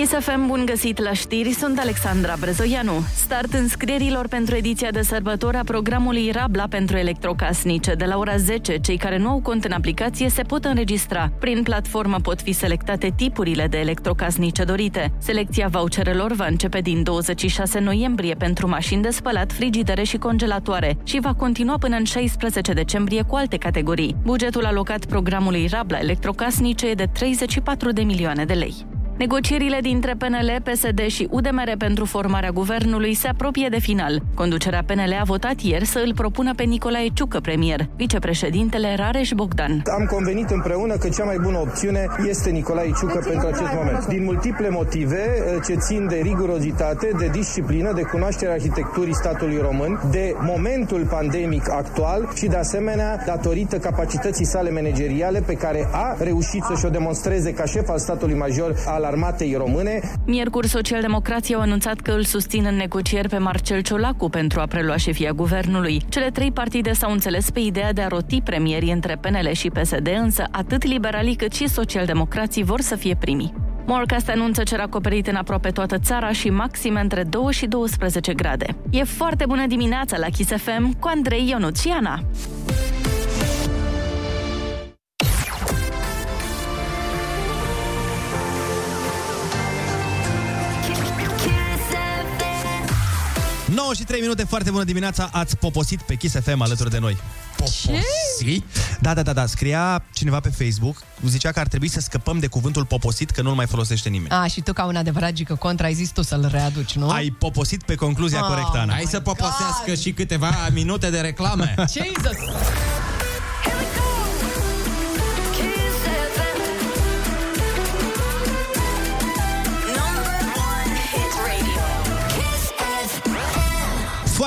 Kiss FM, bun găsit la știri, sunt Alexandra Brezoianu. Start înscrierilor pentru ediția de sărbători a programului Rabla pentru electrocasnice. De la ora 10, cei care nu au cont în aplicație se pot înregistra. Prin platformă pot fi selectate tipurile de electrocasnice dorite. Selecția voucherelor va începe din 26 noiembrie pentru mașini de spălat, frigidere și congelatoare și va continua până în 16 decembrie cu alte categorii. Bugetul alocat programului Rabla electrocasnice e de 34 de milioane de lei. Negocierile dintre PNL, PSD și UDMR pentru formarea guvernului se apropie de final. Conducerea PNL a votat ieri să îl propună pe Nicolae Ciucă premier. Vicepreședintele Rareș Bogdan. Am convenit împreună că cea mai bună opțiune este Nicolae Ciucă pentru acest moment. Din multiple motive eh, ce țin de rigurozitate, de disciplină, de cunoașterea arhitecturii statului român, de momentul pandemic actual și de asemenea datorită capacității sale manageriale pe care a reușit să și-o demonstreze ca șef al statului major al armatei române. Miercuri, socialdemocrații au anunțat că îl susțin în negocieri pe Marcel Ciolacu pentru a prelua șefia guvernului. Cele trei partide s-au înțeles pe ideea de a roti premierii între PNL și PSD, însă atât liberalii cât și socialdemocrații vor să fie primii. Morcast anunță cer acoperit în aproape toată țara și maxime între 2 și 12 grade. E foarte bună dimineața la Kiss FM cu Andrei Ionut și Ana. 9 și 3 minute, foarte bună dimineața, ați poposit pe Kiss FM alături de noi. Poposit? Da, da, da, da, scria cineva pe Facebook, zicea că ar trebui să scăpăm de cuvântul poposit, că nu-l mai folosește nimeni. A, și tu ca un adevărat gică contra ai zis tu să-l readuci, nu? Ai poposit pe concluzia Oh corectă, Ana. Hai să poposească și câteva minute de reclame. Jesus!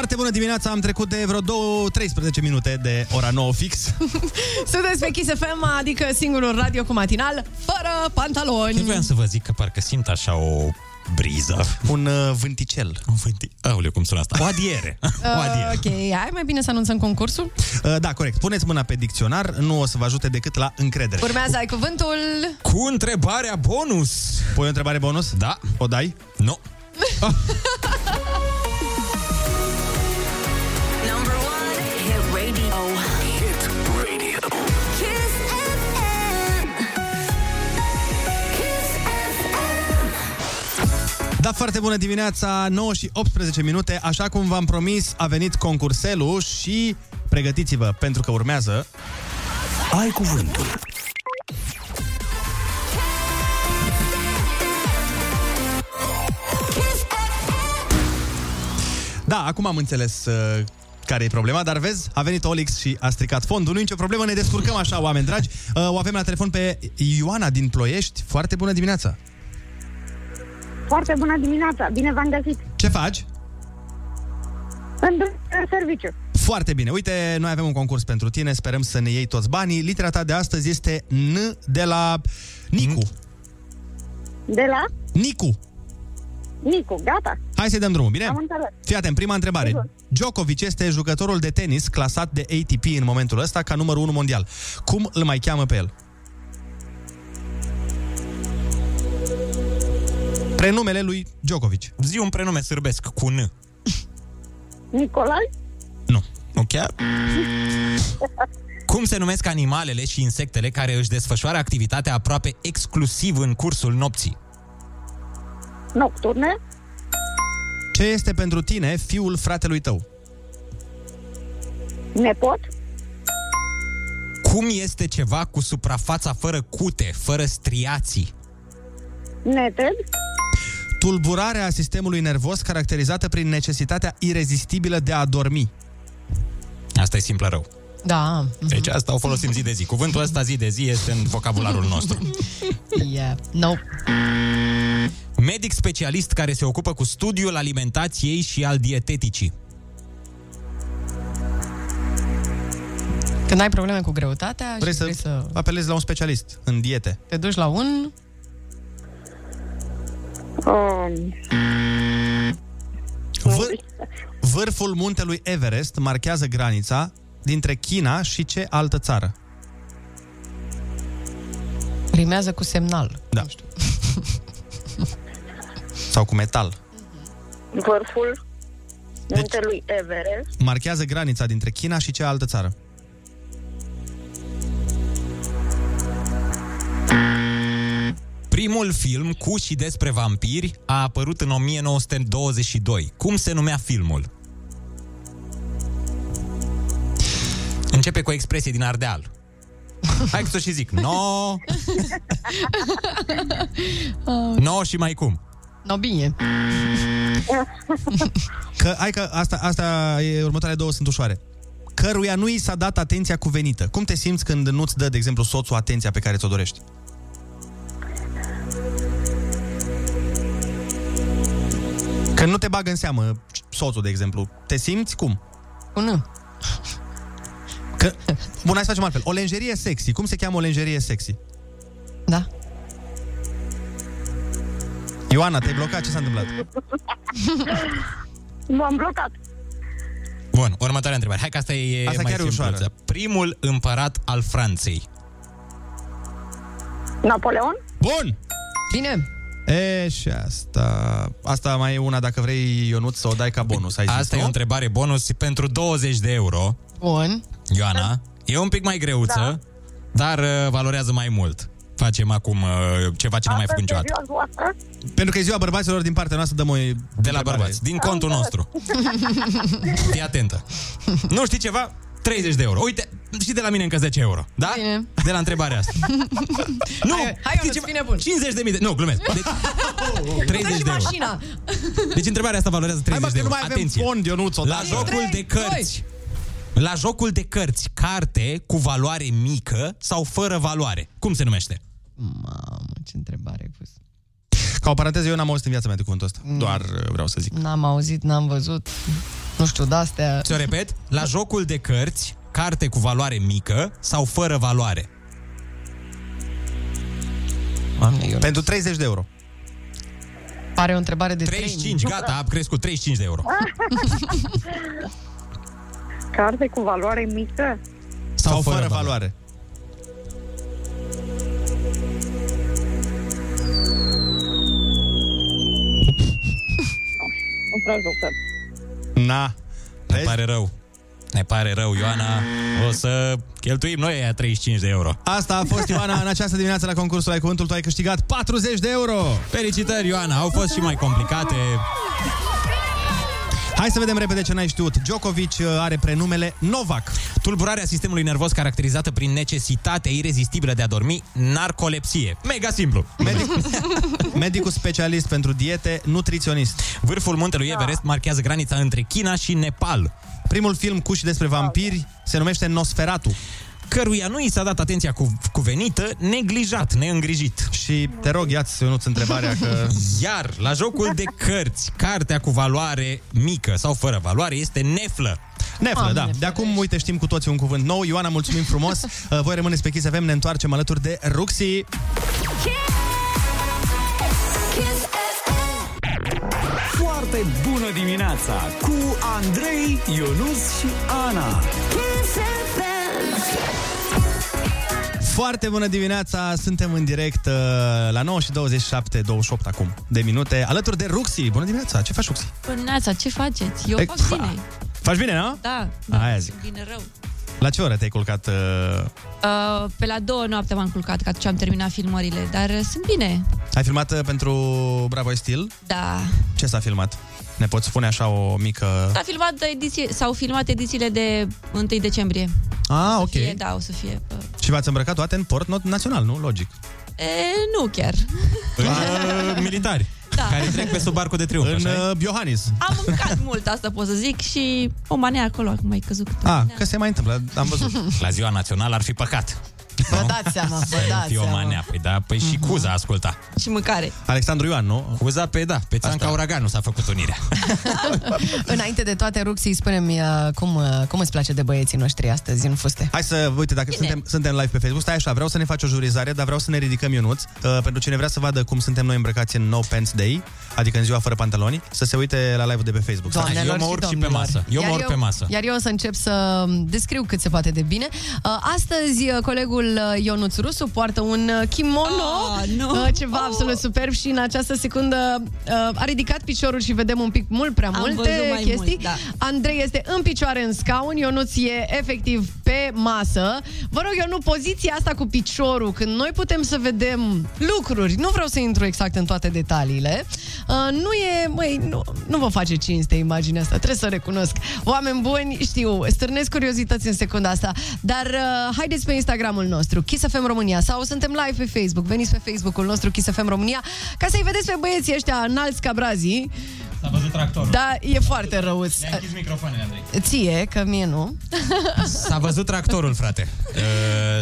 Foarte bună dimineața, am trecut de vreo 2, 13 minute de ora 9 fix. Sunteți pe Kiss FM, adică singurul radio cu matinal, fără pantaloni. Eu voiam să vă zic că parcă simt așa o briză. Un uh, vânticel. Un vânti... Aoleu, cum sună asta? O adiere. o adiere. Uh, ok, hai mai bine să anunțăm concursul. Uh, da, corect. Puneți mâna pe dicționar, nu o să vă ajute decât la încredere. Urmează, ai cuvântul... Cu întrebarea bonus. Pui o întrebare bonus? Da. O dai? Nu. Number Da, foarte bună dimineața, 9 și 18 minute. Așa cum v-am promis, a venit concurselul și pregătiți-vă pentru că urmează... Ai cuvântul. Da, acum am înțeles uh, care e problema, dar vezi, a venit Olix și a stricat fondul. Nu e nicio problemă, ne descurcăm așa, oameni dragi. Uh, o avem la telefon pe Ioana din Ploiești. Foarte bună dimineața! Foarte bună dimineața, bine v-am găsit. Ce faci? În drum în serviciu. Foarte bine. Uite, noi avem un concurs pentru tine, sperăm să ne iei toți banii. Litera ta de astăzi este N de la Nicu. De la Nicu. Nicu, gata? Hai să-i dăm drumul, bine? Am înțeles. Fii atent, prima întrebare. Sigur. Djokovic este jucătorul de tenis clasat de ATP în momentul ăsta ca numărul 1 mondial. Cum îl mai cheamă pe el? Prenumele lui Djokovic. Zi un prenume sârbesc cu N. Nicolai? Nu chiar? Cum se numesc animalele și insectele care își desfășoară activitatea aproape exclusiv în cursul nopții? Nocturne? Ce este pentru tine fiul fratelui tău? Nepot? Cum este ceva cu suprafața fără cute, fără striații? Neted? Tulburarea sistemului nervos caracterizată prin necesitatea irezistibilă de a dormi. Asta e simplă rău. Da. Deci asta o folosim zi de zi. Cuvântul ăsta zi de zi este în vocabularul nostru. Yeah. No. Medic specialist care se ocupă cu studiul alimentației și al dieteticii. Când ai probleme cu greutatea Vrei și să, vrei să apelezi la un specialist în diete. te duci la un... Um, Vâr, vârful muntelui Everest marchează granița dintre China și ce altă țară? Rimează cu semnal. Da. Sau cu metal. vârful muntelui Everest. Marchează granița dintre China și ce altă țară? Primul film cu și despre vampiri a apărut în 1922. Cum se numea filmul? Începe cu o expresie din Ardeal. Hai că să și zic. No, no și mai cum. No, bine. Că, hai că asta, asta e, următoarele două sunt ușoare. Căruia nu i s-a dat atenția cuvenită. Cum te simți când nu-ți dă, de exemplu, soțul atenția pe care ți-o dorești? Când nu te bagă în seamă soțul, de exemplu, te simți cum? Cu nu. Că... Bun, hai să facem altfel. O lenjerie sexy. Cum se cheamă o lenjerie sexy? Da. Ioana, te-ai blocat? Ce s-a întâmplat? M-am blocat. Bun, următoarea întrebare. Hai că asta e Asta mai chiar e ușoară. simpluță. Primul împărat al Franței. Napoleon? Bun! Bine. E, și asta... Asta mai e una, dacă vrei, Ionut, să o dai ca bonus. Ai zis, Asta e nu? o întrebare bonus pentru 20 de euro. Bun. Ioana, e un pic mai greuță, dar uh, valorează mai mult. facem acum uh, ceva ce n-am mai făcut niciodată. Pentru că e ziua bărbaților din partea noastră, dăm o De la bărbați, din contul nostru. Fii atentă. Nu știi ceva? 30 de euro. Uite, și de la mine încă 10 euro. Da? Bine. De la întrebarea asta. Nu, Hai, hai știi Ionuț, ceva? bine bun. 50 de mii de... Nu, glumesc. Deci, 30 Dă-și de euro. mașina. Deci întrebarea asta valorează 30 Hai, mă, de că nu euro. mai avem Atenție. fond, Ionuț, La odată. jocul de Trei, cărți. La jocul de cărți, carte cu valoare mică sau fără valoare. Cum se numește? Mamă, ce întrebare ai pus. Ca o paranteză, eu n-am auzit în viața mea de cuvântul ăsta. Doar uh, vreau să zic. N-am auzit, n-am văzut. Nu știu, de-astea... Ți-o repet? La jocul de cărți, carte cu valoare mică sau fără valoare. Doamne, eu... Pentru 30 de euro. Pare o întrebare de 35, gata, a crescut 35 de euro. Carte cu valoare mică? Sau, Sau fără, fără valoare. Nu prea jucăm. Na. Ne pare rău. Ne pare rău, Ioana. O să cheltuim noi aia 35 de euro. Asta a fost Ioana în această dimineață la concursul Ai Cuvântul. Tu ai câștigat 40 de euro. Felicitări, Ioana. Au fost și mai complicate. Hai să vedem repede ce n-ai știut. Djokovic uh, are prenumele Novak. Tulburarea sistemului nervos caracterizată prin necesitatea irezistibilă de a dormi, narcolepsie. Mega simplu. Medic, medicul specialist pentru diete, nutriționist. Vârful muntelui Everest marchează granița între China și Nepal. Primul film cu și despre vampiri se numește Nosferatu. Căruia nu i s-a dat atenția cu, cuvenită, neglijat, neîngrijit. Și te rog, ia-ți Ionuț întrebarea că... Iar, la jocul de cărți, cartea cu valoare mică sau fără valoare este neflă. Neflă, da. De acum, uite, știm cu toții un cuvânt nou. Ioana, mulțumim frumos. Uh, Voi rămâneți pe Kiss FM, ne întoarcem alături de Ruxi. Foarte bună dimineața cu Andrei, Ionus și Ana. Foarte bună dimineața, suntem în direct uh, la 9 și 27, 28 acum de minute, alături de Ruxi. Bună dimineața, ce faci, Ruxi? Bună dimineața, ce faceți? Eu Ei, fac fa- bine. Faci bine, nu? Da, da, Aia zic. bine rău. La ce oră te-ai culcat? Uh... Uh, pe la două noapte m-am culcat, că atunci am terminat filmările, dar uh, sunt bine. Ai filmat uh, pentru Bravo I Still? Da. Ce s-a filmat? Ne poți spune așa o mică... S-a filmat ediție, s-au filmat edițiile de 1 decembrie. Ah, O ok. să Fie, da, o să fie. uh, Și v-ați îmbrăcat toate în port not- național, nu? Logic. E, nu chiar. În uh, militari. Da. Care trec pe sub arcul de triumf. În așa uh, Iohannis. Am mâncat mult, asta pot să zic, și o manea acolo, acum ai căzut câte Ah, că se mai întâmplă, am văzut. La ziua națională ar fi păcat. Vă dați seama, vă dați Fii o seama. manea. Păi da, păi și Cuza asculta. Și mâncare. Alexandru Ioan, nu? Cuza pe da, pe țanca uraganul s-a făcut unirea. Înainte de toate, Ruxi, spune-mi uh, cum, uh, cum îți place de băieții noștri astăzi în fuste. Hai să, uite, dacă suntem, suntem live pe Facebook, stai așa, vreau să ne faci o jurizare, dar vreau să ne ridicăm Ionuț, uh, pentru cine vrea să vadă cum suntem noi îmbrăcați în No Pants Day, adică în ziua fără pantaloni, să se uite la live-ul de pe Facebook. Doamnelor eu mă urc și pe domnilor. masă. Eu mă Iar urc pe masă. Iar eu o să încep să descriu cât se poate de bine. Uh, Astăzi, uh, colegul uh, Ionuț Rusu poartă un uh, kimono, Ah, nu. uh, ceva absolut superb și în această secundă uh, a ridicat piciorul și vedem un pic mult prea Am multe văzut mai chestii. mult, da. Andrei este în picioare în scaun, Ionuț e efectiv pe masă. Vă rog, eu nu poziția asta cu piciorul, când noi putem să vedem lucruri, nu vreau să intru exact în toate detaliile, uh, nu e, măi, nu, nu vă face cinste imaginea asta, trebuie să recunosc. Oameni buni, știu, stârnesc curiozități în secunda asta, dar uh, haideți pe Instagramul nostru, Kiss FM România, sau suntem live pe Facebook, veniți pe Facebook-ul nostru Kiss FM România, ca să-i vedeți pe băieții ăștia înalți ca brazii, S-a văzut tractorul. da, e foarte răuț. Ne-a închis microfoanele, Andrei. Ție, că mie nu. S-a văzut tractorul, frate. Uh,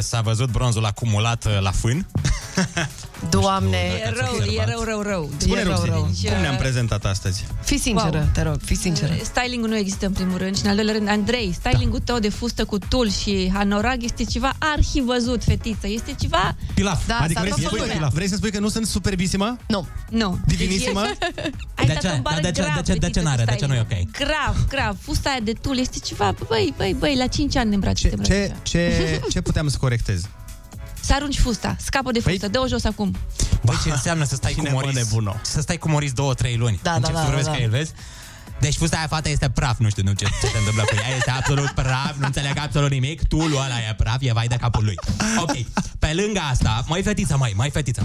S-a văzut bronzul acumulat uh, la fân. Doamne, E Ați rău, e observat? rău, rău, rău. Spune, E rău, Ruxi, rău. cum ne-am prezentat astăzi? Fii sinceră, Wow. te rog, fii sinceră. Stylingul nu există în primul rând și în al doilea rând, Andrei, stylingul tău de fustă cu tul și hanorag este ceva arhivăzut, fetiță. Este ceva... Pilaf. Da, adică s-a vrei să, tot spui, făcut. vrei să spui că nu sunt superbisimă? Nu. Nu. Divinissimă? Ai De dat ce? un bar Dar de ce- grav, de ce- de ce fetiță, n-are? cu De ce nu e styling. ok? Grav, grav. Fusta aia de tul este ceva, băi, băi, băi, la 5 ani ne îmbraci. Ce, te îmbraci ce, așa. ce, ce puteam să corectez? Să arunci fusta, scapă de fustă, dă-o jos acum. Băi, ce înseamnă să stai cu Cine mă Moris? nebuno? Să stai cu Moris două, trei luni. Da, Încep da, să da, vorbesc da. ca el, vezi? Deci fusta aia fată este praf, nu știu nu ce, ce se întâmplă cu ea, este absolut praf, nu înțeleg absolut nimic, tulul ăla e praf, e vai de capul lui. Ok, pe lângă asta, mai fetița, mai, mai fetița.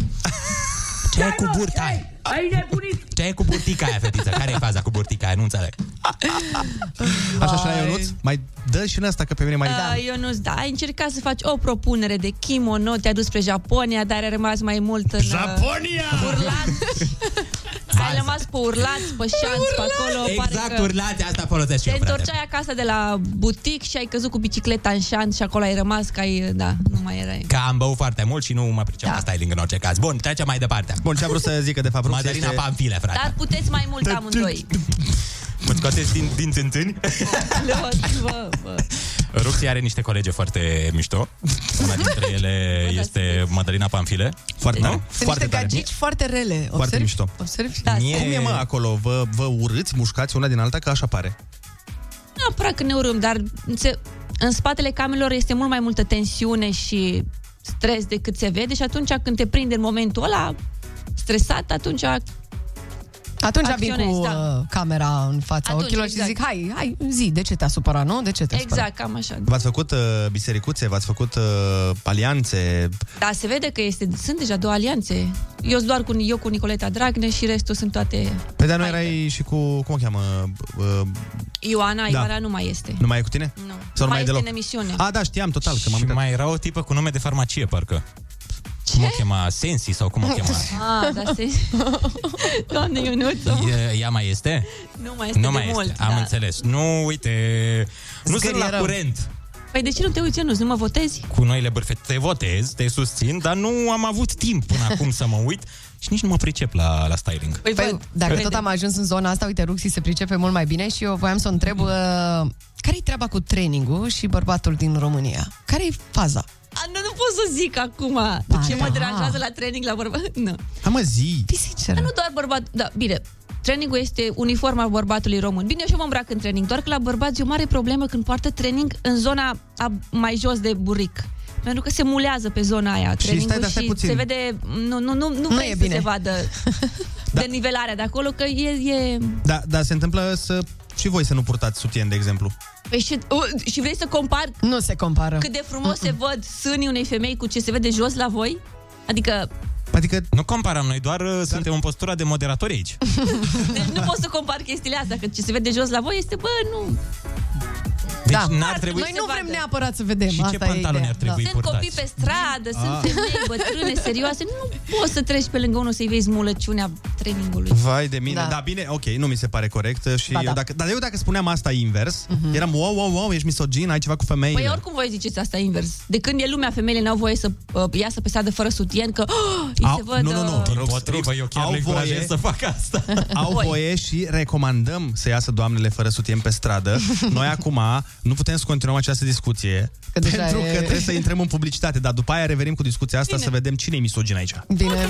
Ce e cu burta aia? Ai nebunit! Ce e cu burtica aia, fetiță? Care e faza cu burtica aia? Nu înțeleg. Așa și la Ionuț? Mai dă și în asta, că pe mine mai... Uh, Ionuț, da, ai încercat să faci o propunere de kimono, te-ai dus spre Japonia, dar ai rămas mai mult în... uh, Japonia! Urlat. ai rămas pe urlați, pe șanți, pe acolo. pare Exact, că urlați, asta folosesc și Te eu, frate. întorceai acasă de la butic și ai căzut cu bicicleta în șanț și acolo ai rămas că ai, da, nu mai erai. Că am băut foarte mult și nu mă pricep da. la styling în orice caz. Bun, trecem mai departe. Bun, ce am vrut să zic că de fapt Rux Madalina este- Pamfile, frate. Dar puteți mai mult amândoi. Mă scoateți din, din țânțâni? Bă, bă, bă. Ruxi are niște colege foarte mișto. Una dintre ele este Madalina Pamfile. Foarte, nu? Sunt niște gagici foarte rele. Foarte Observi? mișto. Observi? Da, Mie... Cum e, mă, acolo? Vă, vă urâți, mușcați una din alta, că așa pare. Nu neapărat că ne urâm, dar se, în spatele camerelor este mult mai multă tensiune și stres decât se vede și atunci când te prinde în momentul ăla stresat, atunci Atunci vin acționezi, cu da. uh, camera în fața Atunci, ochilor exact. și zic, hai, hai, zi, de ce te-a supărat, nu? De ce te-a supărat? Exact, cam așa. V-ați făcut uh, bisericuțe, v-ați făcut uh, alianțe. Da, se vede că este, sunt deja două alianțe. Eu sunt doar cu, eu cu Nicoleta Dragne și restul sunt toate... Pe de nu erai și cu, cum o cheamă? Uh, Ioana, Da. Ioana nu mai este. nu mai e cu tine? Nu. Sau nu mai mai e este deloc? în emisiune. A, da, știam total, că m-am Și mai era o tipă cu nume de farmacie, parcă. Cum o chema? Sensi sau cum o chema? Ah, da, se... Doamne, Ionuță, E- Ea mai este? nu mai este nu de mai mult. este, am da. înțeles. Nu, uite, nu sunt la rău. curent Păi de ce nu te uiți, Ionuț? Nu mă votezi? cu noile bârfe. Te votez, te susțin, dar nu am avut timp până acum să mă uit și nici nu mă pricep la, la styling. Păi, Păi, văd, dacă crede. tot am ajuns în zona asta, uite, Ruxi se pricepe mult mai bine și eu voiam să o întreb uh, care-i treaba cu trainingul și bărbatul din România? Care-i faza? A, nu, nu pot să zic acum. Ce mă deranjează la training la bărbat? Nu. Hai mă, zi! Fii sinceră. Nu doar bărbat, da, bine. Trainingul este uniforma bărbatului român. Bine, eu și eu mă îmbrac în training, doar că la bărbați e o mare problemă când poartă training în zona a, mai jos de buric. Pentru că se mulează pe zona aia trainingul stai, dar stai și puțin. se vede, nu, nu, nu, nu, Nu vrei e să bine. se vadă Da. denivelarea de acolo, că e, e... Da, da, se întâmplă să și voi să nu purtați sutien, de exemplu. Păi și, uh, și vrei să compari Nu se compară. cât de frumos se văd sânii unei femei cu ce se vede jos la voi? Adică Adică Nu comparăm, noi doar uh, suntem în postura de moderatori aici. Deci nu pot să compar chestiile astea, că ce se vede jos la voi este, bă, nu. Deci Da. n-ar trebui... Noi se nu vrem vadă. neapărat să vedem. Și ce asta e pantaloni ideea. ar trebui Sunt purtați? copii pe stradă, sunt Ah. femei bătrâne, serioase. Nu poți să treci pe lângă unul să-i vezi mulăciunea trainingului. Vai de mine. Da. Da. da, bine, ok, nu mi se pare corect. Și Ba eu da. dacă, dar eu dacă spuneam asta invers, uh-huh. eram wow, wow, wow, ești misogin, ai ceva cu femeile. Păi oricum voi ziceți asta invers. De când e lumea, femeile n-au voie să uh, iasă pe stradă fără sutien, că oh, îi Au- se văd... nu, nu, nu, uh, Rux, Potrivă, eu chiar au le încurajez voie- să facă asta. Au Voi. voie și recomandăm să iasă doamnele fără sutien pe stradă. Noi acum nu putem să continuăm această discuție Că deja pentru e- că trebuie să intrăm în publicitate, dar după aia revenim cu discuția asta Bine. să vedem cine e misogin aici. Bine.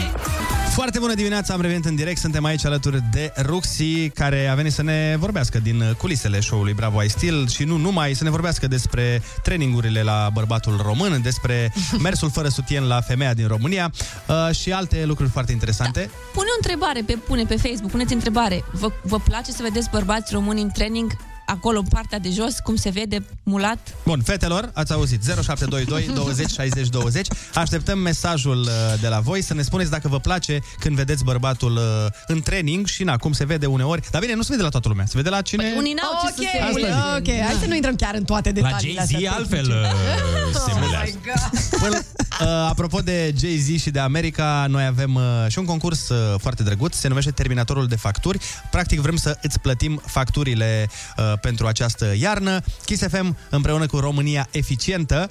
Foarte bună dimineața, am revenit în direct, suntem aici alături de Ruxi, care a venit să ne vorbească din culisele show-ului Bravo I Still și nu numai, să ne vorbească despre trainingurile la bărbatul român, despre mersul fără sutien la femeia din România uh, și alte lucruri foarte interesante. Da. Pune o întrebare, pe, pune pe Facebook, puneți întrebare. Vă, vă place să vedeți bărbați români în training acolo, în partea de jos, cum se vede mulat? Bun, fetelor, ați auzit 0722 20 60 20 Așteptăm mesajul uh, de la voi Să ne spuneți dacă vă place când vedeți bărbatul uh, în training Și na, cum se vede uneori Dar bine, nu se vede la toată lumea Se vede la cine... Păi unii n-au ce să se Ok, mule. ok, hai să nu intrăm chiar în toate La detaliile Jay-Z astea altfel tehnice. uh, se Oh mulează. my God. Până, uh, apropo de Jay-Z și de America, noi avem uh, și un concurs uh, foarte drăguț, se numește Terminatorul de Facturi. Practic vrem să îți plătim facturile uh, pentru această iarnă. Kiss FM împreună cu România Eficientă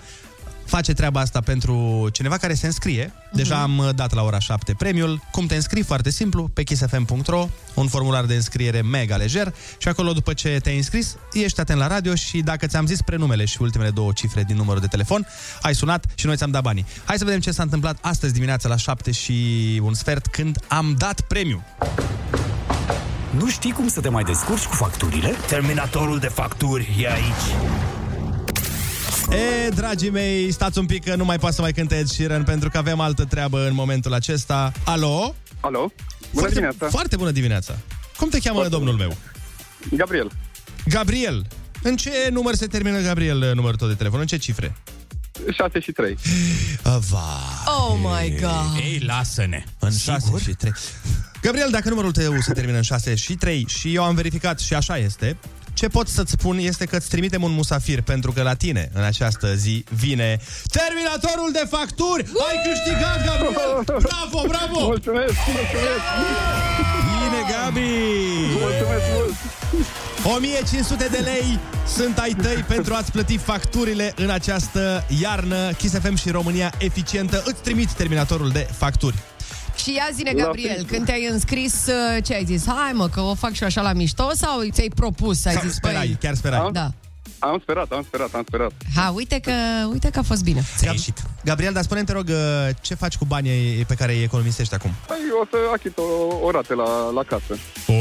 face treaba asta pentru cineva care se înscrie. Deja am uh, dat la ora 7 premiul. Cum te înscrii? Foarte simplu, pe kissfm.ro, un formular de înscriere mega lejer și acolo după ce te-ai înscris, ești atent la radio și dacă ți-am zis prenumele și ultimele două cifre din numărul de telefon, ai sunat și noi ți-am dat banii. Hai să vedem ce s-a întâmplat astăzi dimineața la 7 și un sfert când am dat premiu. Nu știi cum să te mai descurci cu facturile? Terminatorul de facturi e aici. E, dragii mei, stați un pic că nu mai poate să mai cânte Ed Sheeran pentru că avem altă treabă în momentul acesta. Alo? Alo? Bună foarte, dimineața! Foarte bună dimineața! Cum te cheamă, Foarte domnul meu? Gabriel. Gabriel. În ce număr se termină, Gabriel, numărul tău de telefon? În ce cifre? 6 și 3. Va. Oh my god. Ei, lasă-ne. În 6 și 3. Gabriel, dacă numărul tău se termină în 6 și 3 și eu am verificat și așa este, ce pot să-ți spun este că îți trimitem un musafir pentru că la tine în această zi vine Terminatorul de facturi! Ai câștigat, Gabriel! Bravo, bravo! Mulțumesc, mulțumesc! Bine, Gabi! Mulțumesc mult! 1500 de lei sunt ai tăi pentru a-ți plăti facturile în această iarnă. Kiss FM și România eficientă îți trimit terminatorul de facturi. Și ia zine, La Gabriel, Facebook. când te-ai înscris, uh, ce ai zis? Hai mă, că o fac și eu așa la mișto sau ți-ai propus? Ai Sau zis, sperai, băi, chiar sperai. Da. Am sperat, am sperat, am sperat. Ha, uite că, uite că a fost bine. Ți-a ieșit. Gabriel, dar spune te rog, uh, ce faci cu banii pe care îi economisești acum? Păi o să achit o, o rată la, la casă. O,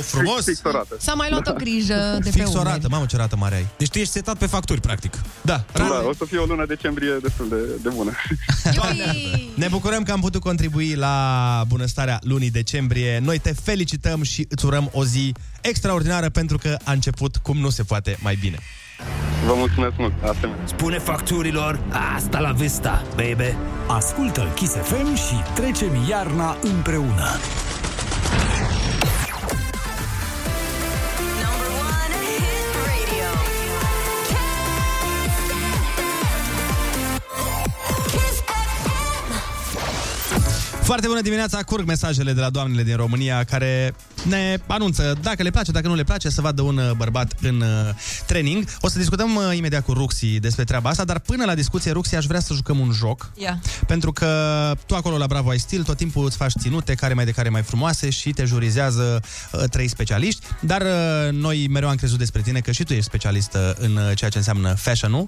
frumos! Fix, fix o rată. S-a mai luat o grijă de pe Fix o umeri. rată, mamă ce rată mare ai. Deci tu ești setat pe facturi, practic. Da, Da, o să fie o lună decembrie destul de, de bună. Ne bucurăm că am putut contribui la bunăstarea lunii decembrie. Noi te felicităm și îți urăm o zi extraordinară pentru că a început cum nu se poate mai bine. Vă mulțumesc mult, asemenea. Spune facturilor, asta la vista, baby. Ascultă Kiss FM și trecem iarna împreună. Number one hit radio. Kiss FM. Foarte bună dimineața, curg mesajele de la doamnele din România care ne anunță dacă le place, dacă nu le place să vadă un uh, bărbat în uh, training. O să discutăm uh, imediat cu Ruxi despre treaba asta, dar până la discuție, Ruxi, aș vrea să jucăm un joc. Ia. Pentru că tu acolo la Bravo ai stil, tot timpul îți faci ținute, care mai de care mai frumoase și te jurizează uh, trei specialiști, dar uh, noi mereu am crezut despre tine că și tu ești specialistă în uh, ceea ce înseamnă fashion-ul.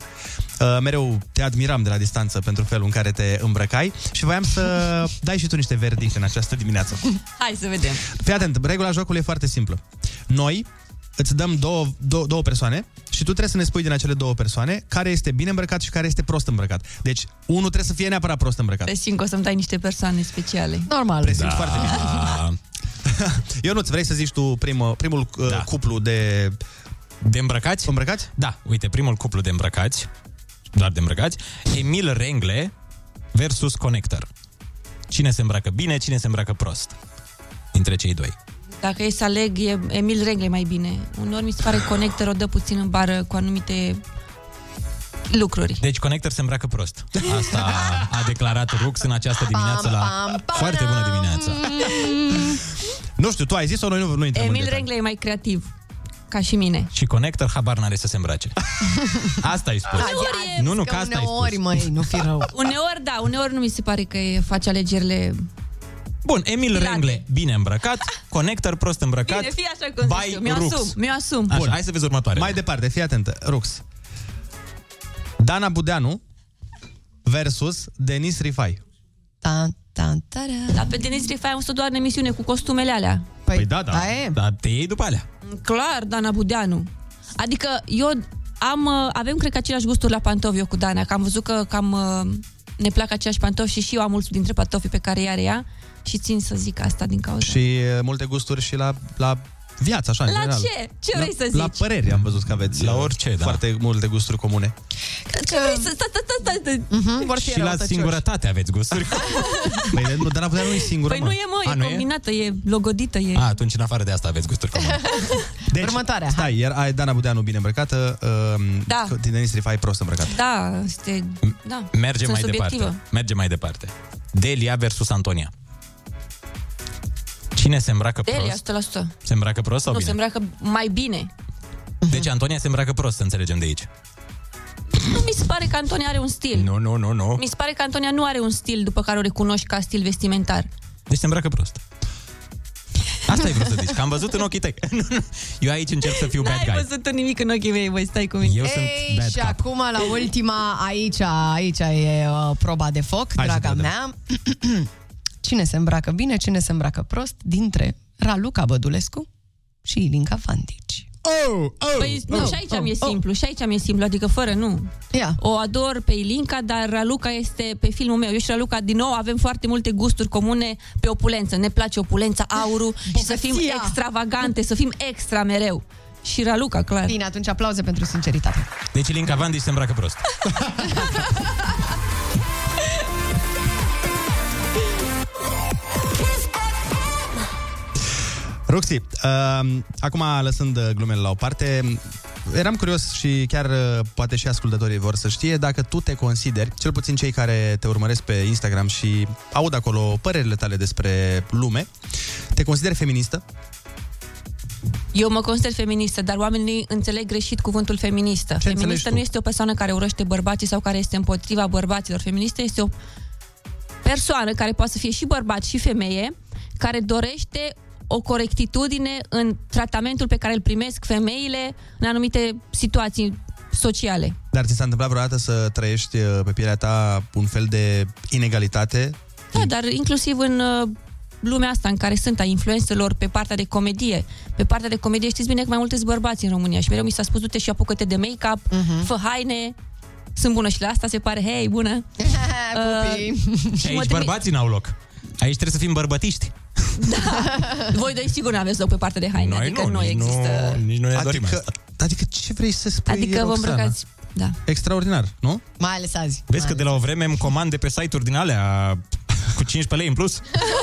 Uh, mereu te admiram de la distanță pentru felul în care te îmbrăcai și voiam să dai și tu niște verdicte în această dimineață. Hai să vedem. Fii atent, regula jocului e foarte simplă. Noi îți dăm două, două, două persoane și tu trebuie să ne spui din acele două persoane care este bine îmbrăcat și care este prost îmbrăcat. Deci, unul trebuie să fie neapărat prost îmbrăcat. Presimt că o să-mi dai niște persoane speciale. Normal. Presimți da. foarte bine. Eu nu-ți vrei să zici tu primul, primul da. Da. cuplu de... De îmbrăcați? Îmbrăcați? Da, uite, primul cuplu de îmbrăcați, doar de îmbrăcați, Emil Rengle versus Connector. Cine se îmbracă bine, cine se îmbracă prost? Dintre cei doi. Dacă e să aleg, e Emil Rengle mai bine. Uneori mi se pare Connector o dă puțin în bară cu anumite lucruri. Deci Connector se îmbracă prost. Asta a declarat Rux în această dimineață la... pam, pam. Foarte bună dimineața. Nu știu, tu ai zis-o, noi nu, nu intrăm în Emil detalii. Rengle e mai creativ. Ca și mine. Și Connector habar n-are să se îmbrace. Asta ai spus. Uneori e- Nu, nu, Că că asta ai uneori, spus. măi, nu fi rău. Uneori, da, uneori nu mi se pare că e- face alegerile... Bun, Emil Pilate. Rengle, bine îmbrăcat, Connector prost îmbrăcat. Bine, fii așa cum by zici eu. Mi-o Rux. asum, mi-o asum. Așa, hai să vezi următoarea. Mai departe, fii atentă, Rux. Dana Budeanu versus Denis Rifai. Ta, ta, ta, Dar pe Denis Rifai am văzut doar în emisiune cu costumele alea. Păi, Păi da, da. da e. Dar te iei după alea. Clar, Dana Budeanu. Adică eu am, uh, avem, cred că, același gusturi la pantofi eu cu Dana, că am văzut că cam uh, ne plac aceiași pantofi și și eu am mulți dintre pantofii pe care i-are ea și țin să zic asta din cauza. Și uh, multe gusturi și la, la viață, așa, în La general. ce? Ce la, vrei să La zici? păreri am văzut că aveți La uh, orice, da. foarte multe gusturi comune. Ce vrei să... Stai, stai, stai, stai. Mhm, vor fi Și la răutăcioși. singurătate aveți gusturi. Păi nu, Dana Budeanu nu e singură, Păi mă. nu e, mă, A, e nu e? combinată, e logodită, e... A, atunci în afară de asta aveți gusturi comune. Deci, Următoarea, Stai, iar ai Dana Budeanu bine îmbrăcată, uh, Da. Denis Rifai prost îmbrăcat. Da, este... Da, Merge sunt mai subiectivă. departe. Merge mai departe. Delia versus Antonia. Cine se îmbracă Delia, prost? 100%. Se îmbracă prost sau nu, bine? se îmbracă mai bine. Deci Antonia se îmbracă prost, să înțelegem de aici. Nu mi se pare că Antonia are un stil. Nu, nu, nu, nu. Mi se pare că Antonia nu are un stil după care o recunoști ca stil vestimentar. Deci se îmbracă prost. Asta ai vrut să zici, că am văzut în ochii tăi. Nu, nu. Eu aici încerc să fiu bad N-ai guy. văzut tu nimic în ochii mei, voi stai cu mine. Eu Ei, sunt bad și cop. acum la ultima, aici, aici e uh, proba de foc, Hai să draga vedem. mea. cine se îmbracă bine, cine se îmbracă prost dintre Raluca Bădulescu și Ilinca Fantici. oh, oh, Păi, nu, oh, și aici oh, mi-e oh. simplu, și aici mi-e simplu, adică fără nu. Ia. O ador pe Ilinca, dar Raluca este pe filmul meu. Eu și Raluca, din nou, avem foarte multe gusturi comune pe opulență. Ne place opulența, aurul și să fim Bogăția. extravagante, să fim extra mereu. Și Raluca, clar. Bine, atunci aplauze pentru sinceritate. Deci Linca Vandi se îmbracă prost. Roxy, uh, acum lăsând uh, glumele la o parte, eram curios și chiar uh, poate și ascultătorii vor să știe dacă tu te consideri, cel puțin cei care te urmăresc pe Instagram și aud acolo părerile tale despre lume, te consideri feministă? Eu mă consider feministă, dar oamenii înțeleg greșit cuvântul feministă. Ce înțelegi feministă tu? nu este o persoană care urăște bărbații sau care este împotriva bărbaților. Feministă este o persoană care poate să fie și bărbat și femeie, care dorește o corectitudine în tratamentul pe care îl primesc femeile în anumite situații sociale. Dar ți s-a întâmplat vreodată să trăiești uh, pe pielea ta un fel de inegalitate? Da, dar inclusiv în uh, lumea asta în care sunt a influențelor pe partea de comedie. Pe partea de comedie știți bine că mai multe sunt bărbați în România și mereu mi s-a spus, du-te și apucă-te de make-up, Mhm. fă haine, sunt bună și la asta se pare, hei, bună. Pupii. Și aici mă trimit- bărbații n-au loc. Aici trebuie să fim bărbătiști. Voi doi sigur nu aveți loc pe partea de haine, Noi adică nu, nu, nici există... nu, nici nu ne dorim Adică, asta. adică ce vrei să spui, Adică vă Roxana? îmbrăcați... Da. Extraordinar, nu? Mai ales azi. Vezi că de la o vreme îmi comand de pe site-uri din alea cu 15 lei în plus?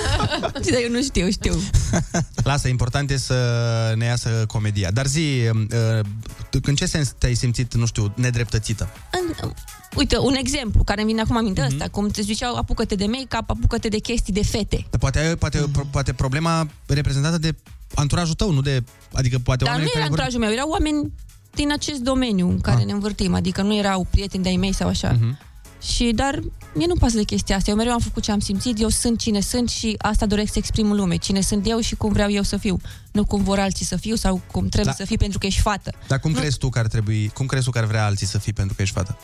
Dar eu nu știu, știu. Lasă, important e să ne iasă comedia. Dar zi, uh, tu în ce sens te-ai simțit, nu știu, nedreptățită? În, uite, un exemplu care îmi vine acum aminte Mhm. ăsta, cum te ziceau, apucă-te de make-up, apucă-te de chestii de fete. Dar poate, poate, mm. poate problema reprezentată de anturajul tău, nu de... Adică poate Dar nu oamenii era care vor... anturajul meu, erau oameni din acest domeniu în care Ah. ne învârtim, adică nu erau prieteni de-ai mei sau așa. Mhm. Și, dar mie nu pasă de chestia asta. Eu mereu am făcut ce am simțit, eu sunt cine sunt și asta doresc să exprim în lume. Cine sunt eu și cum vreau eu să fiu. Nu cum vor alții să fiu sau cum trebuie Da. să fii pentru că ești fată. Dar cum crezi tu că ar trebui, cum crezi tu că ar vrea alții să fii pentru că ești fată?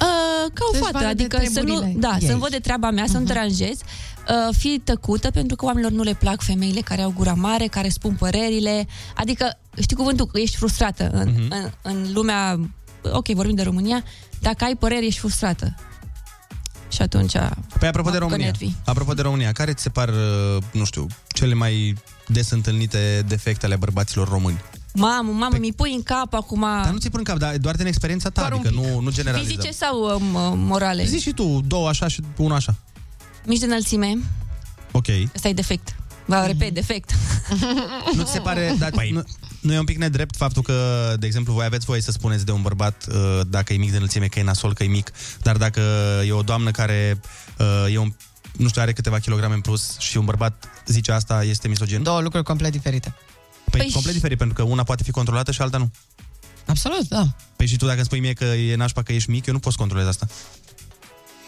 Uh, ca o Să-și fată, vadă de adică să nu, treburile da, ei. Mhm. să-mi văd de treaba mea, să nu deranjez, uh, fi tăcută, pentru că oamenilor nu le plac femeile care au gura mare, care spun părerile, adică, știi cuvântul, că ești frustrată în, Mhm. în, în lumea, ok, vorbim de România, dacă ai păreri, ești frustrată. Și atunci... Păi apropo de mă apucă România, nervii. apropo de România, care ți se par, uh, nu știu, cele mai des întâlnite defecte ale bărbaților români? Mamă, mamă, mi pui în cap acum... Dar nu ți pun în cap, dar doar din experiența ta, Doar un adică pic. nu, nu generalizăm. Fizice sau uh, m- morale? Zici și tu, două așa și unul așa. Mici de înălțime, Ok. ăsta e defect. Vă repet, defect. Nu ți se pare, dar păi... nu, nu e un pic nedrept faptul că, de exemplu, voi aveți voie să spuneți de un bărbat uh, dacă e mic de înălțime, că e nasol, că e mic, dar dacă e o doamnă care uh, e un, nu știu, are câteva kilograme în plus și un bărbat zice asta, este misogin? Două lucruri complet diferite. Păi, Păi complet și- diferit, pentru că una poate fi controlată și alta nu. Absolut, da. Păi și tu dacă îmi spui mie că e nașpa că ești mic, eu nu pot să controlez asta.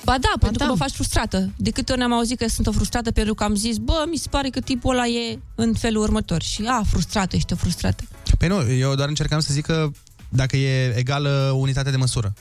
Ba da, pentru da. că mă faci frustrată. De câte ori am auzit că sunt o frustrată pentru că am zis, bă, mi se pare că tipul ăla e în felul următor. Și, a, frustrată, ești o frustrată. Păi nu, eu doar încercam să zic că dacă e egală unitatea de măsură.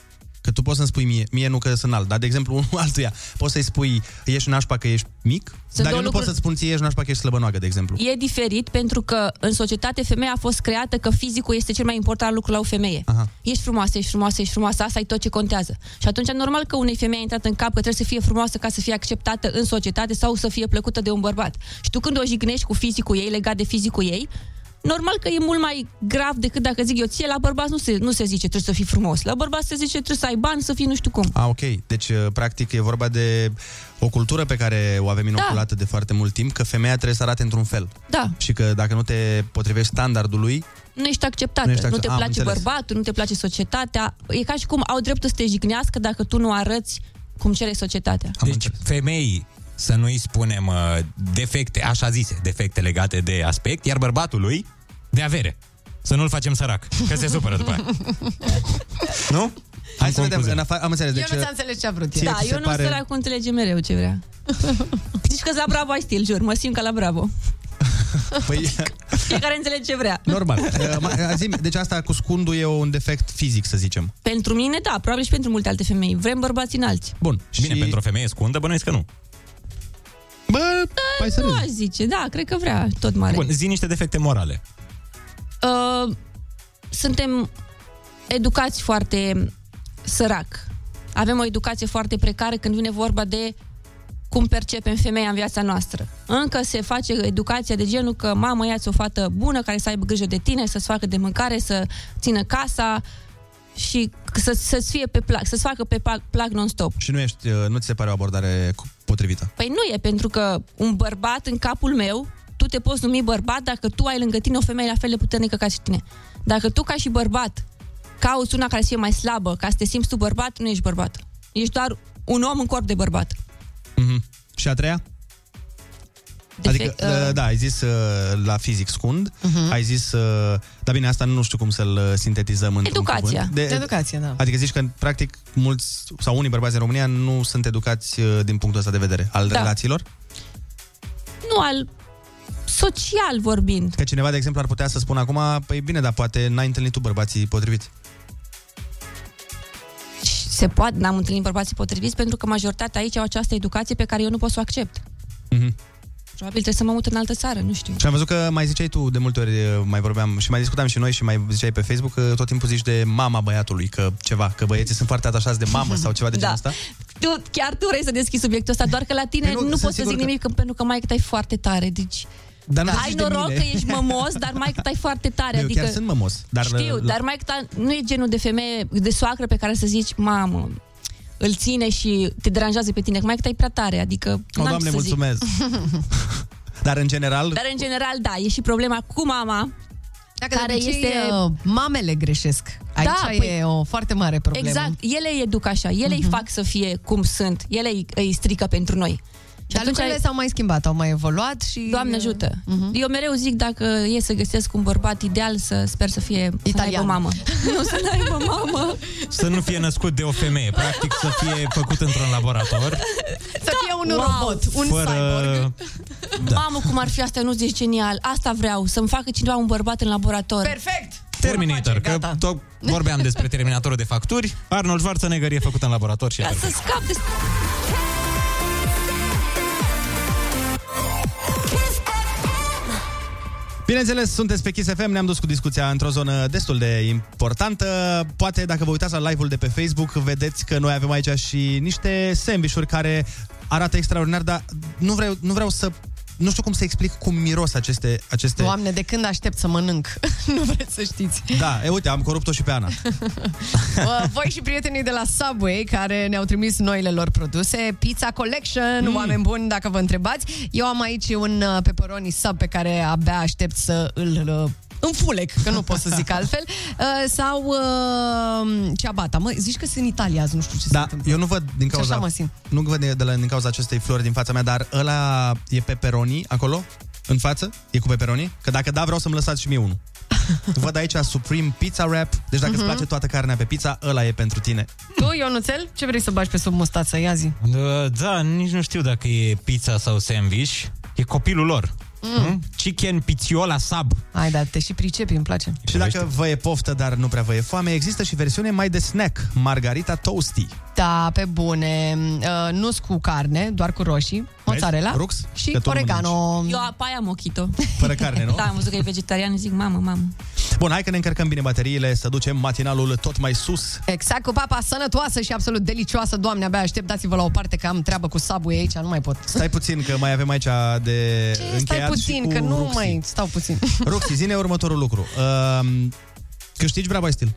Că tu poți să-mi spui mie, mie nu că sunt alt, dar de exemplu unul altuia, poți să-i spui ești nașpa că ești mic, dar eu două nu lucruri- pot să-ți spun ție ești nașpa că ești slăbănoagă, de exemplu. E diferit pentru că în societate femeia a fost creată că fizicul este cel mai important lucru la o femeie. Aha. Ești frumoasă, ești frumoasă, ești frumoasă, asta e tot ce contează. Și atunci normal că unei femei a intrat în cap că trebuie să fie frumoasă ca să fie acceptată în societate sau să fie plăcută de un bărbat. Și tu când o jignești cu fizicul ei, legat de fizicul ei, normal că e mult mai grav decât dacă zic eu ție, la bărbați nu se, nu se zice trebuie să fii frumos. La bărbați se zice trebuie să ai bani, să fii nu știu cum. A, ok. Deci, uh, practic, e vorba de o cultură pe care o avem inoculată de foarte mult timp, că femeia trebuie să arate într-un fel. Da, Și că dacă nu te potrivești standardului, nu ești acceptată, Nu nu, ești nu accept- te Am place înțeles. bărbatul, nu te place societatea. E ca și cum au dreptul să te jignească dacă tu nu arăți cum cere societatea. Deci femeii să nu-i spunem uh, defecte, așa zise, defecte legate de aspect, iar bărbatului de avere. Să nu-l facem sărac, că se supără după aia. Nu? hai să vedem, concluzie. în afa- am înțeles. Eu Deci, nu uh, ți-am înțeles ce a vrut ție el. Da, ți se eu nu pare- pare... săracu înțelege mereu ce vrea. Zici că la Bravo ai stil, jur, mă simt ca la Bravo. Păi, Fiecare înțelege ce vrea. normal. Uh, ma- zi deci asta cu scundul e un defect fizic, să zicem. Pentru mine, da, probabil și pentru multe alte femei. Vrem bărbați înalți. Bun. Bine, și... pentru o femeie scundă, bănuiesc că nu. Bă, hai să Nu râzi. aș zice, da, cred că vrea tot mare. Bun, zi niște defecte morale. Uh, suntem educați foarte sărac. Avem o educație foarte precară când vine vorba de cum percepem femeia în viața noastră. Încă se face educația de genul că mamă, ia-ți o fată bună care să aibă grijă de tine, să-ți facă de mâncare, să țină casa și să, să-ți fie pe plac, să-ți facă pe plac, plac non-stop. Și nu, ești, uh, nu ți se pare o abordare cu- potrivită. Păi nu e, pentru că un bărbat în capul meu, tu te poți numi bărbat dacă tu ai lângă tine o femeie la fel de puternică ca și tine. Dacă tu ca și bărbat cauți una care să fie mai slabă ca să te simți tu bărbat, nu ești bărbat. Ești doar un om în corp de bărbat. Mm-hmm. Și a treia? Adică, uh... da, ai zis uh, la fizic scund, Mhm. uh-huh. ai zis, uh, dar bine, asta nu știu cum să-l uh, sintetizăm într-un Educația. cuvânt. Educația, da. Adică zici că, practic, mulți sau unii bărbați în România nu sunt educați uh, din punctul ăsta de vedere al Da. relațiilor. Nu al social vorbind. Că cineva, de exemplu, ar putea să spună acum, păi bine, dar poate n-ai întâlnit tu bărbații potriviți. Se poate, n-am întâlnit bărbații potriviți pentru că majoritatea aici au această educație pe care eu nu pot să o accept. Mhm. Probabil trebuie să mă mut în altă țară, nu știu. Și am văzut că mai ziceai tu de multe ori, uh, mai vorbeam și mai discutam și noi și mai ziceai pe Facebook că tot timpul zici de mama băiatului, că ceva, că băieții sunt foarte atașați de mamă sau ceva de genul Da. ăsta. Tu, chiar tu vrei să deschizi subiectul ăsta, doar că la tine Păi nu, nu, nu sunt poți să sigur zic că- nimic, că... pentru că mai tai foarte tare, deci... Dar nu ai zici de noroc mine. că ești mămos, dar mai tai foarte tare. Eu adică... chiar sunt mămos, dar- Știu, la- dar mai ta nu e genul de femeie, de soacră pe care să zici, mamă, îl ține și te deranjează pe tine, că mai tai prea tare, adică... O, n-am Doamne, ce să zic. mulțumesc. Dar în general, Dar în general, da, e și problema cu mama, Dacă care de obicei, este... uh, mamele greșesc. Aici Da, e păi- o foarte mare problemă. Exact, ele îi educ așa, ele îi fac să fie cum sunt, ele îi, îi strică pentru noi. Și Dar lucrurile s-au mai schimbat, au mai evoluat și... Doamne ajută. Mhm. Eu mereu zic dacă e să găsesc un bărbat ideal, să sper să fie Italian. Să Italian. aibă mamă. nu să n-aibă mamă. Să nu fie născut de o femeie, practic să fie făcut într-un laborator. Să fie un Wow. robot, un fără... cyborg. Da. Mamă, cum ar fi asta, nu zici genial. Asta vreau, să-mi facă cineva un bărbat în laborator. Perfect! Terminator, că tot vorbeam despre Terminatorul de facturi. Arnold Schwarzenegger e făcut în laborator și e Ca să perfect. scap de... Bineînțeles, sunteți pe Kiss FM, ne-am dus cu discuția într-o zonă destul de importantă. Poate dacă vă uitați la live-ul de pe Facebook, vedeți că noi avem aici și niște sandvișuri care arată extraordinar, dar nu vreau, nu vreau să... Nu știu cum să explic cum miros aceste... aceste... Doamne, de când aștept să mănânc? nu vreți să știți. Da, e, uite, am corupt-o și pe Ana. Bă, Voi și prietenii de la Subway care ne-au trimis noile lor produse Pizza Collection, mm. oameni buni dacă vă întrebați Eu am aici un uh, pepperoni sub pe care abia aștept să îl uh, înfulec, că nu pot să zic altfel uh, Sau uh, ciabatta Mă, zici că sunt în Italia azi, nu știu ce se Da, întâmplă eu nu văd din Și cauza... așa mă simt. Nu văd de la, din cauza acestei flori din fața mea, dar ăla e pepperoni acolo, în față? E cu pepperoni? Că dacă da, vreau să-mi lăsați și mie unul. Văd aici Supreme Pizza Wrap, deci dacă uh-huh. îți place toată carnea pe pizza, ăla e pentru tine. Tu, Ionuțel, ce vrei să bagi pe sub mustață? Ia zi Da, Da, nici nu știu dacă e pizza sau sandwich. E copilul lor. Mm. Chicken pizziola sub. Hai, da, te și pricepi, îmi place Și dacă vă e poftă, dar nu prea vă e foame, există și versiune mai de snack, Margarita Toasty. Da, pe bune uh, Nu cu carne, doar cu roșii Mozzarella Rux? și Că tot nu oregano Eu pe aia mochito. Fără carne, nu? Da, am văzut că e vegetarian, zic mamă, mamă. Bun, hai că ne încărcăm bine bateriile, să ducem matinalul tot mai sus. Exact, cu papa sănătoasă și absolut delicioasă Doamne, abia aștept, dați-vă la o parte Că am treabă cu sabui aici, nu mai pot Stai puțin, că mai avem aici de Ce, Stai încheiat și puțin, cu că nu Ruxi. mai stau puțin Roxy, zine următorul lucru. Uh, câștigi Bravo Stil.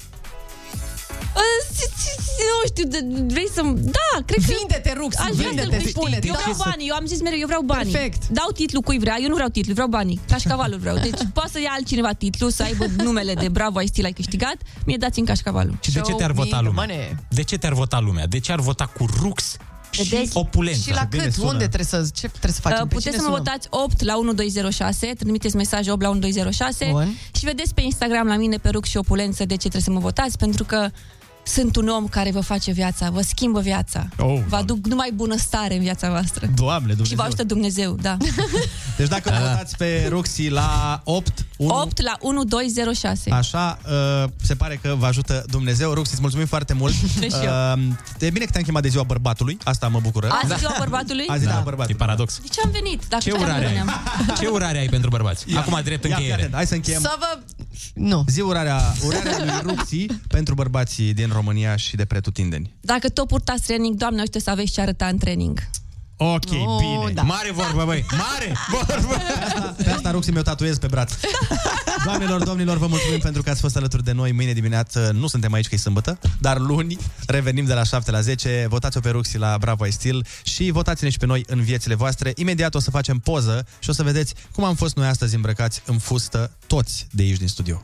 Nu știu, de- vrei să Da, cred că... Vinde-te, Rux, Aș vrea vinde-te, să-l spune, câștig. Eu da. vreau banii, eu am zis mereu, eu vreau banii. Perfect. Dau titlu cui vrea, eu nu vreau titlu, vreau banii. Cașcavalul vreau. Deci poate să ia altcineva titlu, să aibă numele de Bravo, ai stil, ai câștigat. Mie dați-mi cașcavalul. Și de ce te-ar vota lumea? De ce te-ar vota lumea? De ce ar vota cu Rux și Vedeți? opulență? Și la cât? Unde trebuie să, ce trebuie să facem? Uh, Pe puteți cine să mă sunăm? votați 8 la 1206, trimiteți mesaj 8 la 1206 Bun. și vedeți pe Instagram la mine pe Rux și Opulență de ce trebuie să mă votați, pentru că sunt un om care vă face viața, vă schimbă viața. Oh, vă aduc numai bunăstare în viața voastră. Doamne, Și vă Dumnezeu. ajută Dumnezeu, da. Deci dacă vă votați pe Roxy la 8, 1, 8 la 1206. Așa, uh, se pare că vă ajută Dumnezeu. Roxy, îți mulțumim foarte mult. Și eu. Uh, e bine că te-am chemat de ziua bărbatului, asta mă bucură. Azi e ziua bărbatului? Azi e ziua Da, bărbatului. e paradox. De ce am venit? Dacă Ce chiar urare nu ai? veneam. Ce urare ai pentru bărbați? Acum, drept Ia, fii încheiere. atent, hai să încheiem. Să vă Nu. Zi urarea, urarea lui Ruxi pentru bărbații din România și de pretutindeni. Dacă tot purtați training, doamne, uite să aveți ce arăta în training. Ok, Oh, bine. da. Mare vorbă, băi, mare vorbă! Pe asta Ruxi mi-o tatuez pe braț. Doamnelor, domnilor, vă mulțumim pentru că ați fost alături de noi. Mâine dimineață nu suntem aici că e sâmbătă, dar luni revenim de la 7 la 10. Votați-o pe Ruxi la Bravo I Still și votați-ne și pe noi în viețile voastre. Imediat o să facem poză și o să vedeți cum am fost noi astăzi îmbrăcați în fustă toți de aici din studio.